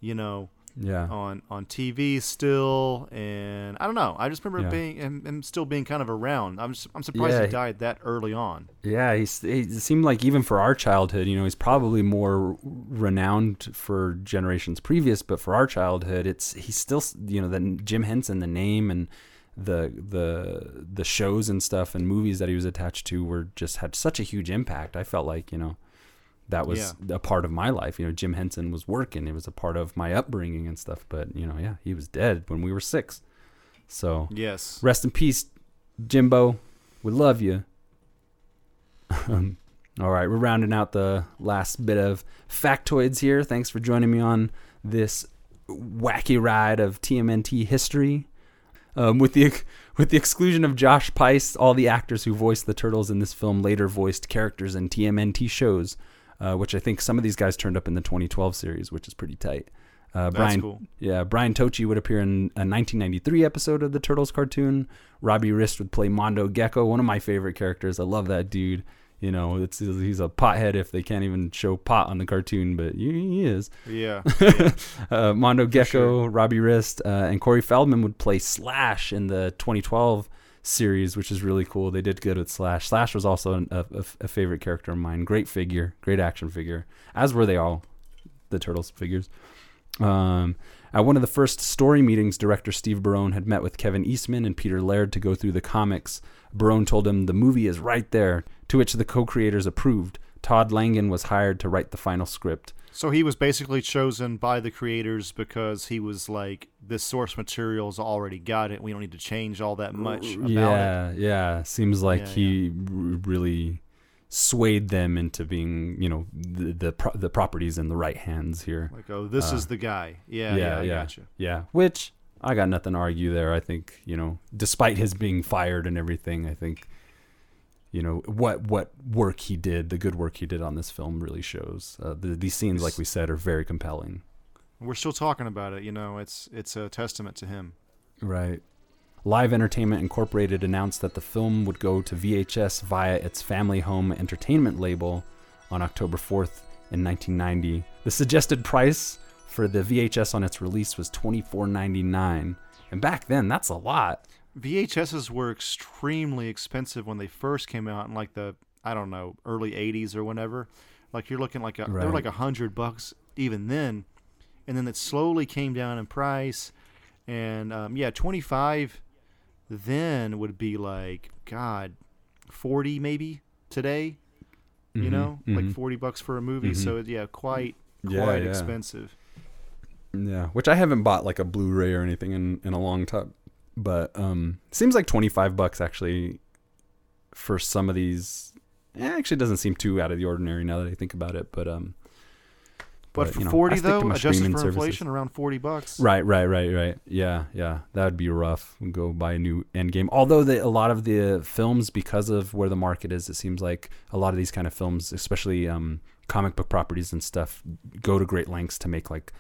Speaker 3: you know,
Speaker 2: Yeah.
Speaker 3: on on TV still, and I don't know. I just remember
Speaker 2: Yeah.
Speaker 3: being him, him still being kind of around. I'm s- I'm surprised
Speaker 2: Yeah.
Speaker 3: he died that early on.
Speaker 2: Yeah, he's, he seemed like even for our childhood, you know, he's probably more renowned for generations previous, but for our childhood, it's he's still, you know, the Jim Henson, the name and the the the shows and stuff and movies that he was attached to were just had such a huge impact. I felt like, you know, that was a part of my life. You know, Jim Henson was working; it was a part of my upbringing and stuff. But you know, yeah, he was dead when we were six. So
Speaker 3: Yes.
Speaker 2: rest in peace, Jimbo. We love you. Um, All right, we're rounding out the last bit of factoids here. Thanks for joining me on this wacky ride of TMNT history. Um, with the with the exclusion of Josh Pais, all the actors who voiced the turtles in this film later voiced characters in TMNT shows, uh, which I think some of these guys turned up in the 2012 series, which is pretty tight. Uh,
Speaker 3: That's
Speaker 2: Brian,
Speaker 3: cool.
Speaker 2: yeah, Brian Tochi would appear in a 1993 episode of the Turtles cartoon. Robbie Rist would play Mondo Gecko, one of my favorite characters. I love that dude. You know, it's he's a pothead if they can't even show pot on the cartoon, but he, he is.
Speaker 3: Yeah.
Speaker 2: uh, Mondo Gecko, Robbie Rist, uh, and Corey Feldman would play Slash in the 2012 series, which is really cool. They did good with Slash. Slash was also an, a, a, favorite character of mine. Great figure, great action figure, as were they all, the Turtles figures. Um, at one of the first story meetings, director Steve Barron had met with Kevin Eastman and Peter Laird to go through the comics. Barron told him the movie is right there, to which the co creators approved. Todd Langen was hired to write the final script.
Speaker 3: So he was basically chosen by the creators because he was like, this source material's already got it. We don't need to change all that much about
Speaker 2: yeah,
Speaker 3: it.
Speaker 2: yeah. Seems like
Speaker 3: Yeah,
Speaker 2: he r- really swayed them into being, you know, the the, pro- the properties in the right hands here.
Speaker 3: Like, oh, this
Speaker 2: Uh,
Speaker 3: is the guy. Yeah, yeah, I
Speaker 2: yeah,
Speaker 3: gotcha.
Speaker 2: yeah. Which I got nothing to argue there. I think you know, despite his being fired and everything, I think you know what what work he did, the good work he did on this film, really shows. Uh, the, these scenes, like we said, are very compelling.
Speaker 3: We're still talking about it. You know, it's it's a testament to him.
Speaker 2: Right. Live Entertainment Incorporated announced that the film would go to VHS via its Family Home Entertainment label on October 4th in 1990. The suggested price for the VHS on its release was $24.99. And back then, that's a lot.
Speaker 3: VHSs were extremely expensive when they first came out in like the I don't know early '80s or whenever. Like you're looking like a they were like a hundred bucks even then, and then it slowly came down in price. And um, yeah, 25 then would be like God, 40 maybe today. You
Speaker 2: Mhm,
Speaker 3: know, like
Speaker 2: mhm.
Speaker 3: 40 bucks for a movie.
Speaker 2: Mhm.
Speaker 3: So yeah, quite
Speaker 2: Yeah,
Speaker 3: quite
Speaker 2: yeah.
Speaker 3: expensive.
Speaker 2: Yeah, which I haven't bought like a Blu-ray or anything in, in a long time, but um, seems like twenty five bucks actually for some of these. Eh, actually, doesn't seem too out of the ordinary now that I think about it. But um,
Speaker 3: But, for
Speaker 2: you know,
Speaker 3: 40 though, adjusted for
Speaker 2: services.
Speaker 3: inflation, around 40 bucks.
Speaker 2: Right, right, right, right. Yeah, yeah, that would be rough. Go buy a new Endgame. Although the, a lot of the films, because of where the market is, it seems like a lot of these kind of films, especially um, comic book properties and stuff, go to great lengths to make like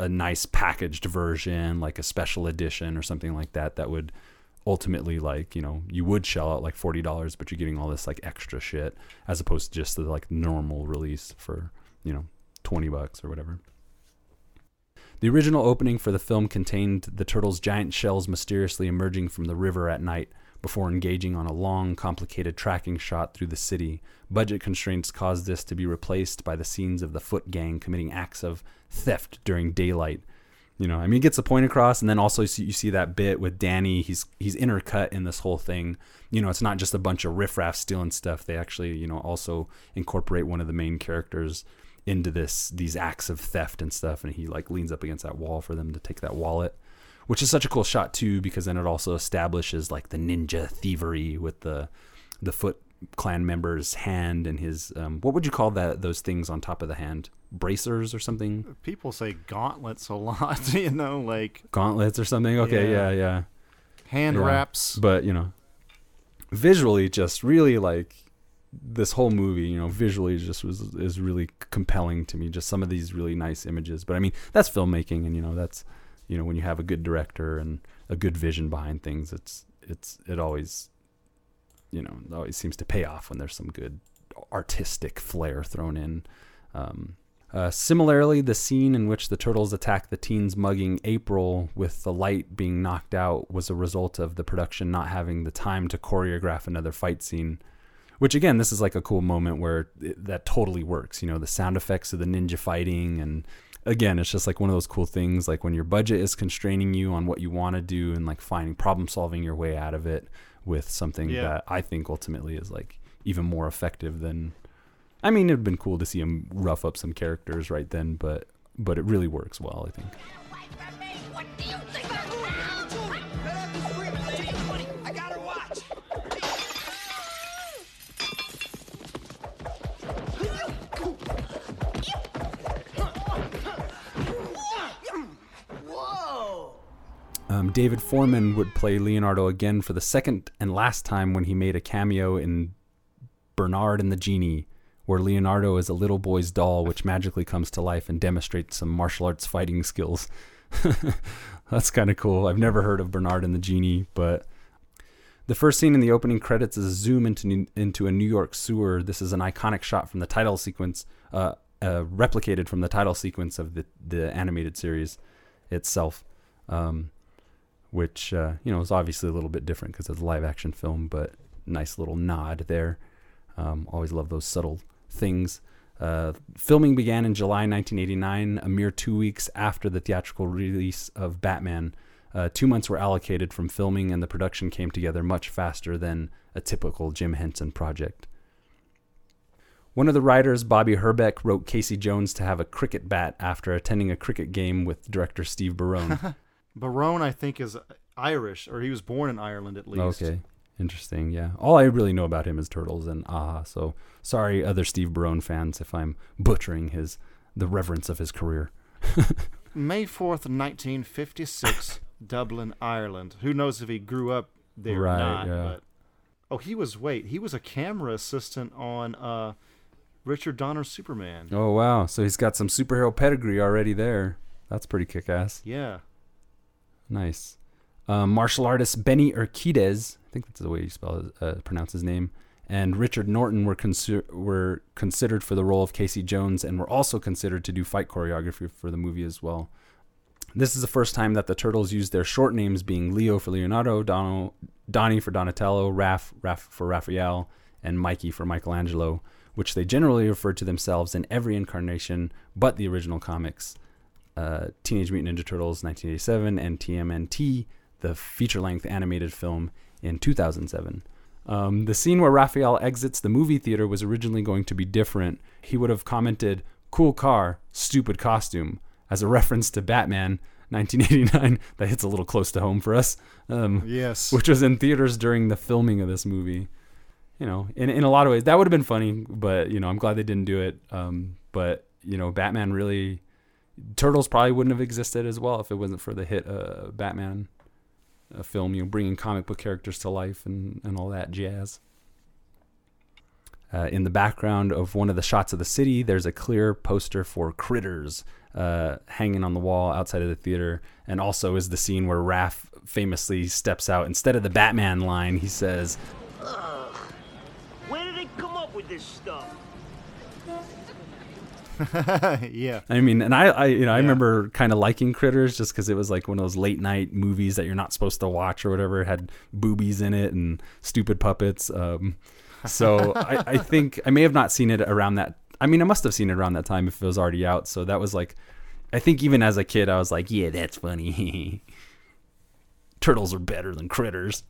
Speaker 2: a nice packaged version, like a special edition or something like that. That would ultimately like you know you would shell out like forty dollars, but you're getting all this like extra shit as opposed to just the like normal release for you know twenty bucks or whatever. The original opening for the film contained the turtles' giant shells mysteriously emerging from the river at night before engaging on a long, complicated tracking shot through the city. Budget constraints caused this to be replaced by the scenes of the foot gang committing acts of theft during daylight. You know, I mean, it gets the point across, and then also you see, that bit with Danny. He's he's intercut in this whole thing. You know, it's not just a bunch of riffraff stealing stuff. They actually, you know, also incorporate one of the main characters into this these acts of theft and stuff and he like leans up against that wall for them to take that wallet which is such a cool shot too because then it also establishes like the ninja thievery with the the foot clan member's hand and his um, what would you call that those things on top of the hand bracers or something
Speaker 3: People say gauntlets a lot, you know, like
Speaker 2: gauntlets or something okay yeah
Speaker 3: Yeah.
Speaker 2: yeah,
Speaker 3: Hand
Speaker 2: Yeah.
Speaker 3: wraps.
Speaker 2: but you know visually just really like this whole movie you know visually just was is really compelling to me just some of these really nice images but i mean that's filmmaking and you know that's you know when you have a good director and a good vision behind things it's it's it always you know it always seems to pay off when there's some good artistic flair thrown in um, uh, similarly, the scene in which the turtles attack the teens mugging April with the light being knocked out was a result of the production not having the time to choreograph another fight scene. Which again, this is like a cool moment where it, that totally works. You know, the sound effects of the ninja fighting, and again, it's just like one of those cool things. Like when your budget is constraining you on what you want to do, and like finding problem solving your way out of it with something
Speaker 3: Yeah.
Speaker 2: that I think ultimately is like even more effective than I mean, it'd been cool to see him rough up some characters right then, but but it really works well, I think. Um, David Forman would play Leonardo again for the second and last time when he made a cameo in Bernard and the Genie, where Leonardo is a little boy's doll which magically comes to life and demonstrates some martial arts fighting skills. That's kind of cool. I've never heard of Bernard and the Genie, but the first scene in the opening credits is a zoom into into a New York sewer. This is an iconic shot from the title sequence, uh, uh, replicated from the title sequence of the the animated series itself, um, which uh, you know is obviously a little bit different because it's a live action film, but nice little nod there. Um, always love those subtle things. Uh, filming began in July 1989, a mere two weeks after the theatrical release of Batman. Uh, two months were allocated from filming, and the production came together much faster than a typical Jim Henson project. One of the writers, Bobby Herbeck, wrote Casey Jones to have a cricket bat after attending a cricket game with director Steve Barron.
Speaker 3: Barron, I think, is Irish, or he was born in Ireland at least.
Speaker 2: Okay. Interesting, yeah. All I really know about him is Turtles and a-ha. So sorry, other Steve Barron fans, if I'm butchering his the reverence of his career.
Speaker 3: May fourth, nineteen fifty six, Dublin, Ireland. Who knows if he grew up there
Speaker 2: Right,
Speaker 3: or not?
Speaker 2: yeah.
Speaker 3: But oh, he was wait, he was a camera assistant on uh, Richard Donner's Superman.
Speaker 2: Oh wow! So he's got some superhero pedigree already there. That's pretty kick-ass.
Speaker 3: Yeah.
Speaker 2: Nice. Um, martial artist Benny Urquidez, I think that's the way you spell uh, pronounce his name, and Richard Norton were were considered for the role of Casey Jones, and were also considered to do fight choreography for the movie as well. This is the first time that the Turtles used their short names, being Leo for Leonardo, Dono, Donnie for Donatello, Raph, Raph for Raphael, and Mikey for Michelangelo, which they generally referred to themselves in every incarnation but the original comics. Uh, Teenage Mutant Ninja Turtles 1987 and TMNT, the feature length animated film in 2007. Um, the scene where Raphael exits the movie theater was originally going to be different. He would have commented, Cool car, stupid costume, as a reference to Batman 1989. that hits a little close to home for us. Um,
Speaker 3: Yes.
Speaker 2: Which was in theaters during the filming of this movie. You know, in, in a lot of ways, that would have been funny, but, you know, I'm glad they didn't do it. Um, but, you know, Batman really. Turtles probably wouldn't have existed as well if it wasn't for the hit uh, Batman film, you know, bringing comic book characters to life and, and all that jazz. Uh, in the background of one of the shots of the city, there's a clear poster for Critters uh, hanging on the wall outside of the theater, and also is the scene where Raph famously steps out. Instead of the Batman line, he says,
Speaker 5: Ugh. Where did they come up with this stuff?
Speaker 3: yeah.
Speaker 2: I mean, and I, I you know, I remember kind of liking Critters just because it was like one of those late night movies that you're not supposed to watch or whatever. It had boobies in it and stupid puppets. Um, so I, I think I may have not seen it around that. I mean, I must have seen it around that time if it was already out. So that was like, I think even as a kid, I was like, yeah, that's funny. Turtles are better than Critters.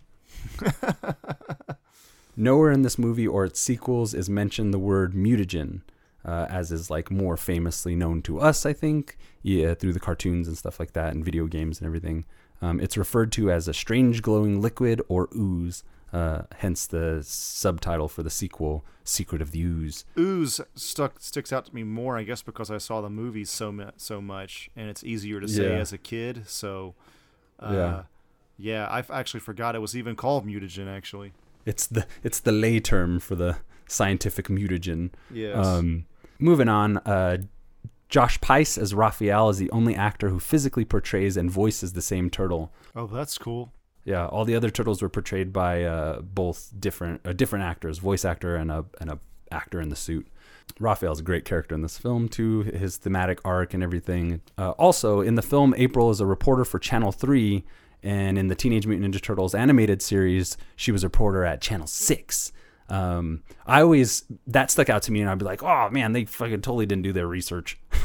Speaker 2: Nowhere in this movie or its sequels is mentioned the word mutagen, uh, as is like more famously known to us, I think, yeah, through the cartoons and stuff like that, and video games and everything. Um, it's referred to as a strange glowing liquid or ooze, uh, hence the subtitle for the sequel, Secret of the Ooze.
Speaker 3: Ooze stuck sticks out to me more, I guess, because I saw the movies so mu- so much, and it's easier to say
Speaker 2: Yeah.
Speaker 3: as a kid. So, uh,
Speaker 2: Yeah.
Speaker 3: yeah, I actually forgot it was even called mutagen. Actually,
Speaker 2: It's the it's the lay term for the scientific mutagen.
Speaker 3: Yes.
Speaker 2: Um, moving on, uh, Josh Pais as Raphael is the only actor who physically portrays and voices the same turtle.
Speaker 3: oh, that's cool.
Speaker 2: Yeah, all the other turtles were portrayed by uh, both different uh, different actors, voice actor and a and a actor in the suit. Raphael's a great character in this film too. His thematic arc and everything. Uh, also, in the film, April is a reporter for Channel Three, and in the Teenage Mutant Ninja Turtles animated series, she was a reporter at Channel Six. Um, I always that stuck out to me, and I'd be like, "Oh man, they fucking totally didn't do their research,"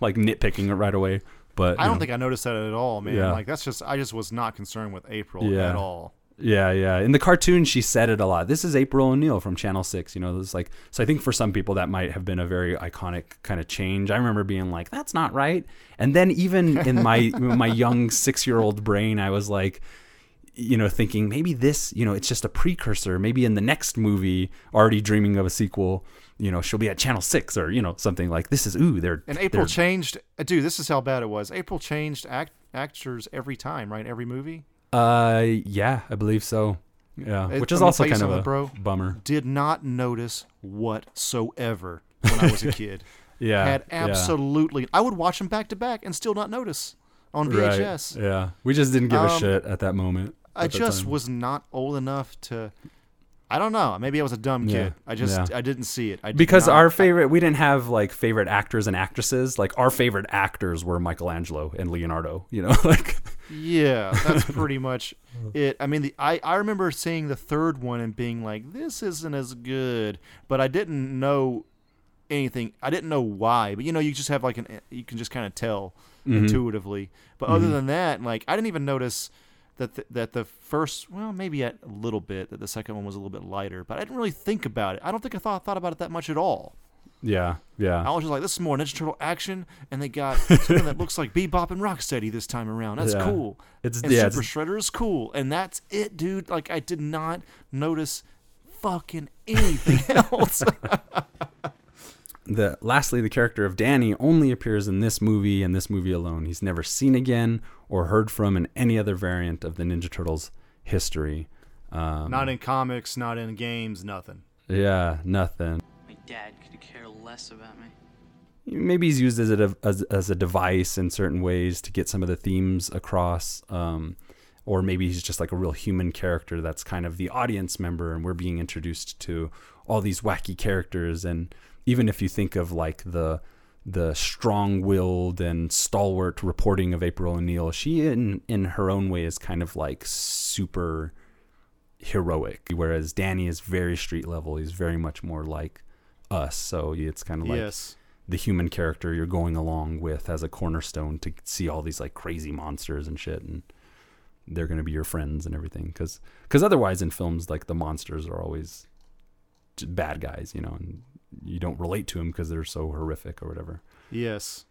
Speaker 2: like nitpicking it right away. But
Speaker 3: I don't
Speaker 2: know.
Speaker 3: think I noticed that at all, man.
Speaker 2: Yeah.
Speaker 3: Like that's just I just was not concerned with April
Speaker 2: Yeah.
Speaker 3: at all.
Speaker 2: Yeah, yeah. In the cartoon, she said it a lot. This is April O'Neil from Channel Six. You know, it's like so. I think for some people that might have been a very iconic kind of change. I remember being like, "That's not right," and then even in my my young six year old brain, I was like, you know, thinking maybe this, you know, it's just a precursor. Maybe in the next movie, already dreaming of a sequel. You know, she'll be at Channel Six or you know something like this is ooh they're
Speaker 3: And April
Speaker 2: they're-
Speaker 3: changed, uh, dude. This is how bad it was. April changed act actors every time, right? Every movie.
Speaker 2: Uh, yeah, I believe so. Yeah,
Speaker 3: It-
Speaker 2: which is also kind of a
Speaker 3: bro.
Speaker 2: bummer.
Speaker 3: Did not notice whatsoever when I was a kid.
Speaker 2: Yeah,
Speaker 3: had
Speaker 2: yeah.
Speaker 3: absolutely. I would watch them back to back and still not notice on
Speaker 2: Right,
Speaker 3: VHS.
Speaker 2: Yeah, we just didn't give a
Speaker 3: Um,
Speaker 2: shit at that moment.
Speaker 3: I just was not old enough to. I don't know. Maybe I was a dumb
Speaker 2: Yeah,
Speaker 3: kid. I just
Speaker 2: yeah.
Speaker 3: I didn't see it. I did
Speaker 2: because
Speaker 3: not-
Speaker 2: our favorite we didn't have like favorite actors and actresses like our favorite actors were michelangelo and leonardo you know like
Speaker 3: Yeah, that's pretty much it. I mean, the I, I remember seeing the third one and being like, this isn't as good, but I didn't know anything. I didn't know why, but you know, you just have like an you can just kind of tell
Speaker 2: Mhm.
Speaker 3: intuitively. But other
Speaker 2: Mhm.
Speaker 3: than that, like I didn't even notice that the, that the first well maybe a little bit that the second one was a little bit lighter, but I didn't really think about it. I don't think I thought thought about it that much at all.
Speaker 2: yeah yeah
Speaker 3: I was just like, this is more Ninja Turtle action, and they got something that looks like Bebop and Rocksteady this time around. That's
Speaker 2: Yeah.
Speaker 3: cool.
Speaker 2: It's-
Speaker 3: and
Speaker 2: yeah,
Speaker 3: Super
Speaker 2: it's-
Speaker 3: Shredder is cool, and that's it, dude. Like I did not notice fucking anything else.
Speaker 2: the lastly the character of danny only appears in this movie and this movie alone he's never seen again or heard from in any other variant of the ninja turtles history um,
Speaker 3: not in comics, not in games, nothing.
Speaker 2: yeah nothing
Speaker 15: My dad could care less about me.
Speaker 2: maybe he's used as a as, as a device in certain ways to get some of the themes across um, or maybe he's just like a real human character that's kind of the audience member and we're being introduced to all these wacky characters and even if you think of like the the strong-willed and stalwart reporting of April O'Neil she in in her own way is kind of like super heroic whereas Danny is very street level. He's very much more like us. So it's kind of like
Speaker 3: Yes.
Speaker 2: the human character you're going along with as a cornerstone to see all these like crazy monsters and shit and they're going to be your friends and everything. Because because otherwise in films like the monsters are always bad guys you know and you don't relate to them because they're so horrific or whatever
Speaker 3: Yes.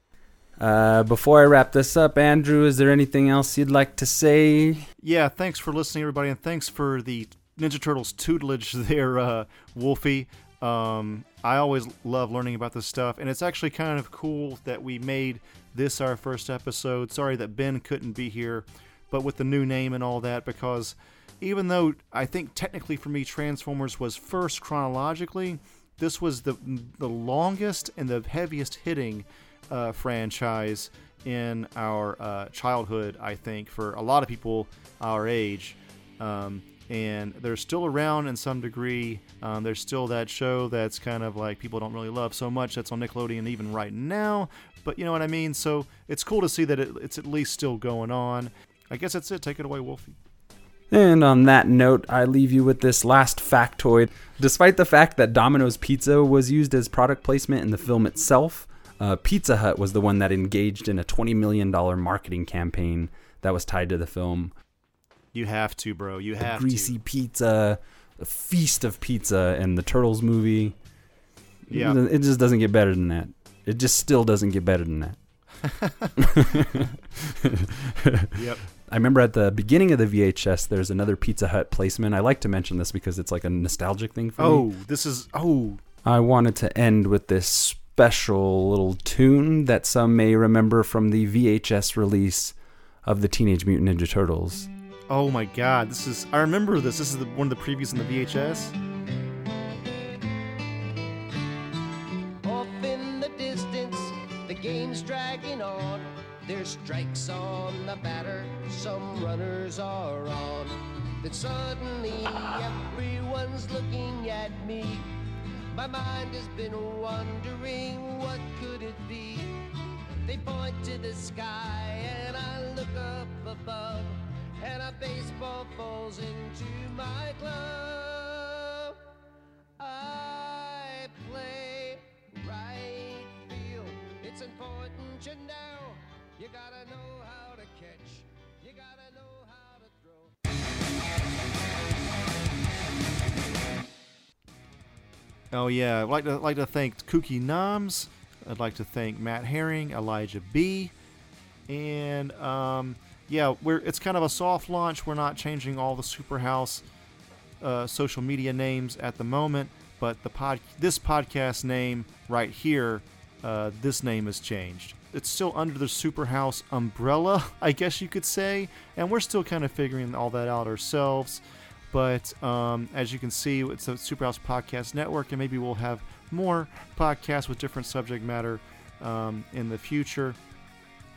Speaker 2: uh, before I wrap this up, Andrew, is there anything else you'd like to say?
Speaker 3: Yeah, thanks for listening, everybody, and thanks for the Ninja Turtles tutelage there, uh, Wolfie. Um, I always love learning about this stuff, and it's actually kind of cool that we made this our first episode. Sorry that Ben couldn't be here, but with the new name and all that, because even though I think technically for me Transformers was first chronologically, this was the the longest and the heaviest hitting uh, franchise in our uh, childhood. I think for a lot of people our age, um, and they're still around in some degree. Um, there's still that show that's kind of like people don't really love so much. That's on Nickelodeon even right now. But you know what I mean. So it's cool to see that it, it's at least still going on. I guess that's it. Take it away, Wolfie.
Speaker 2: And on that note, I leave you with this last factoid. Despite the fact that Domino's Pizza was used as product placement in the film itself, uh, Pizza Hut was the one that engaged in a $20 million marketing campaign that was tied to the film.
Speaker 3: You have to, bro. You
Speaker 2: The
Speaker 3: have
Speaker 2: greasy
Speaker 3: to.
Speaker 2: pizza, a feast of pizza, and the Turtles movie.
Speaker 3: Yeah.
Speaker 2: It just doesn't get better than that. It just still doesn't get better than that.
Speaker 3: Yep.
Speaker 2: I remember at the beginning of the VHS, there's another Pizza Hut placement. I like to mention this because it's like a nostalgic thing for me.
Speaker 3: Oh, this is oh.
Speaker 2: I wanted to end with this special little tune that some may remember from the VHS release of the Teenage Mutant Ninja Turtles.
Speaker 3: Oh my God! This is. I remember this. This is the, one of the previews in the VHS.
Speaker 16: Off in the distance, the game's dragging on. There's strikes on the batter, some runners are on. Then suddenly everyone's looking at me. My mind has been wondering what could it be. They point to the sky and I look up above, and a baseball falls into my glove. I You gotta know how to catch. You gotta know how to throw.
Speaker 3: Oh yeah, I'd like to like to thank Kooky Noms. I'd like to thank Matt Herring, Elijah B, and um, yeah, we're it's kind of a soft launch. We're not changing all the Superhouse uh, social media names at the moment, but the pod this podcast name right here, uh, this name has changed. It's still under the Superhouse umbrella, I guess you could say, and we're still kind of figuring all that out ourselves. But um, as you can see, it's the Superhouse Podcast Network, and maybe we'll have more podcasts with different subject matter um, in the future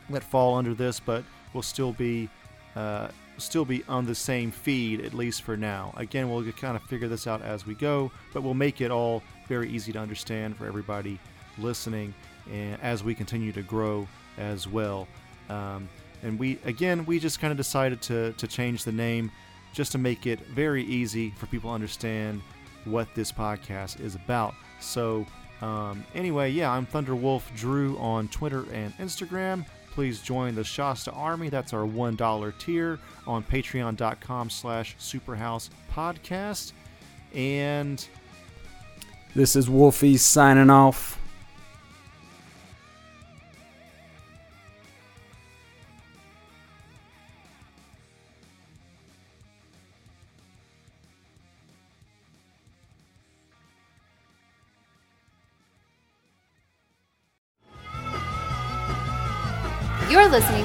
Speaker 3: that fall under this, but will still be uh, still be on the same feed at least for now. Again, we'll kind of figure this out as we go, but we'll make it all very easy to understand for everybody listening, and as we continue to grow as well. Um, and we again, we just kind of decided to to change the name just to make it very easy for people to understand what this podcast is about. So. Um, anyway, yeah, I'm Thunderwolf Drew on Twitter and Instagram please join the Shasta Army. That's our $1 tier on patreon.com slash superhouse podcast. And
Speaker 2: This is Wolfie signing off.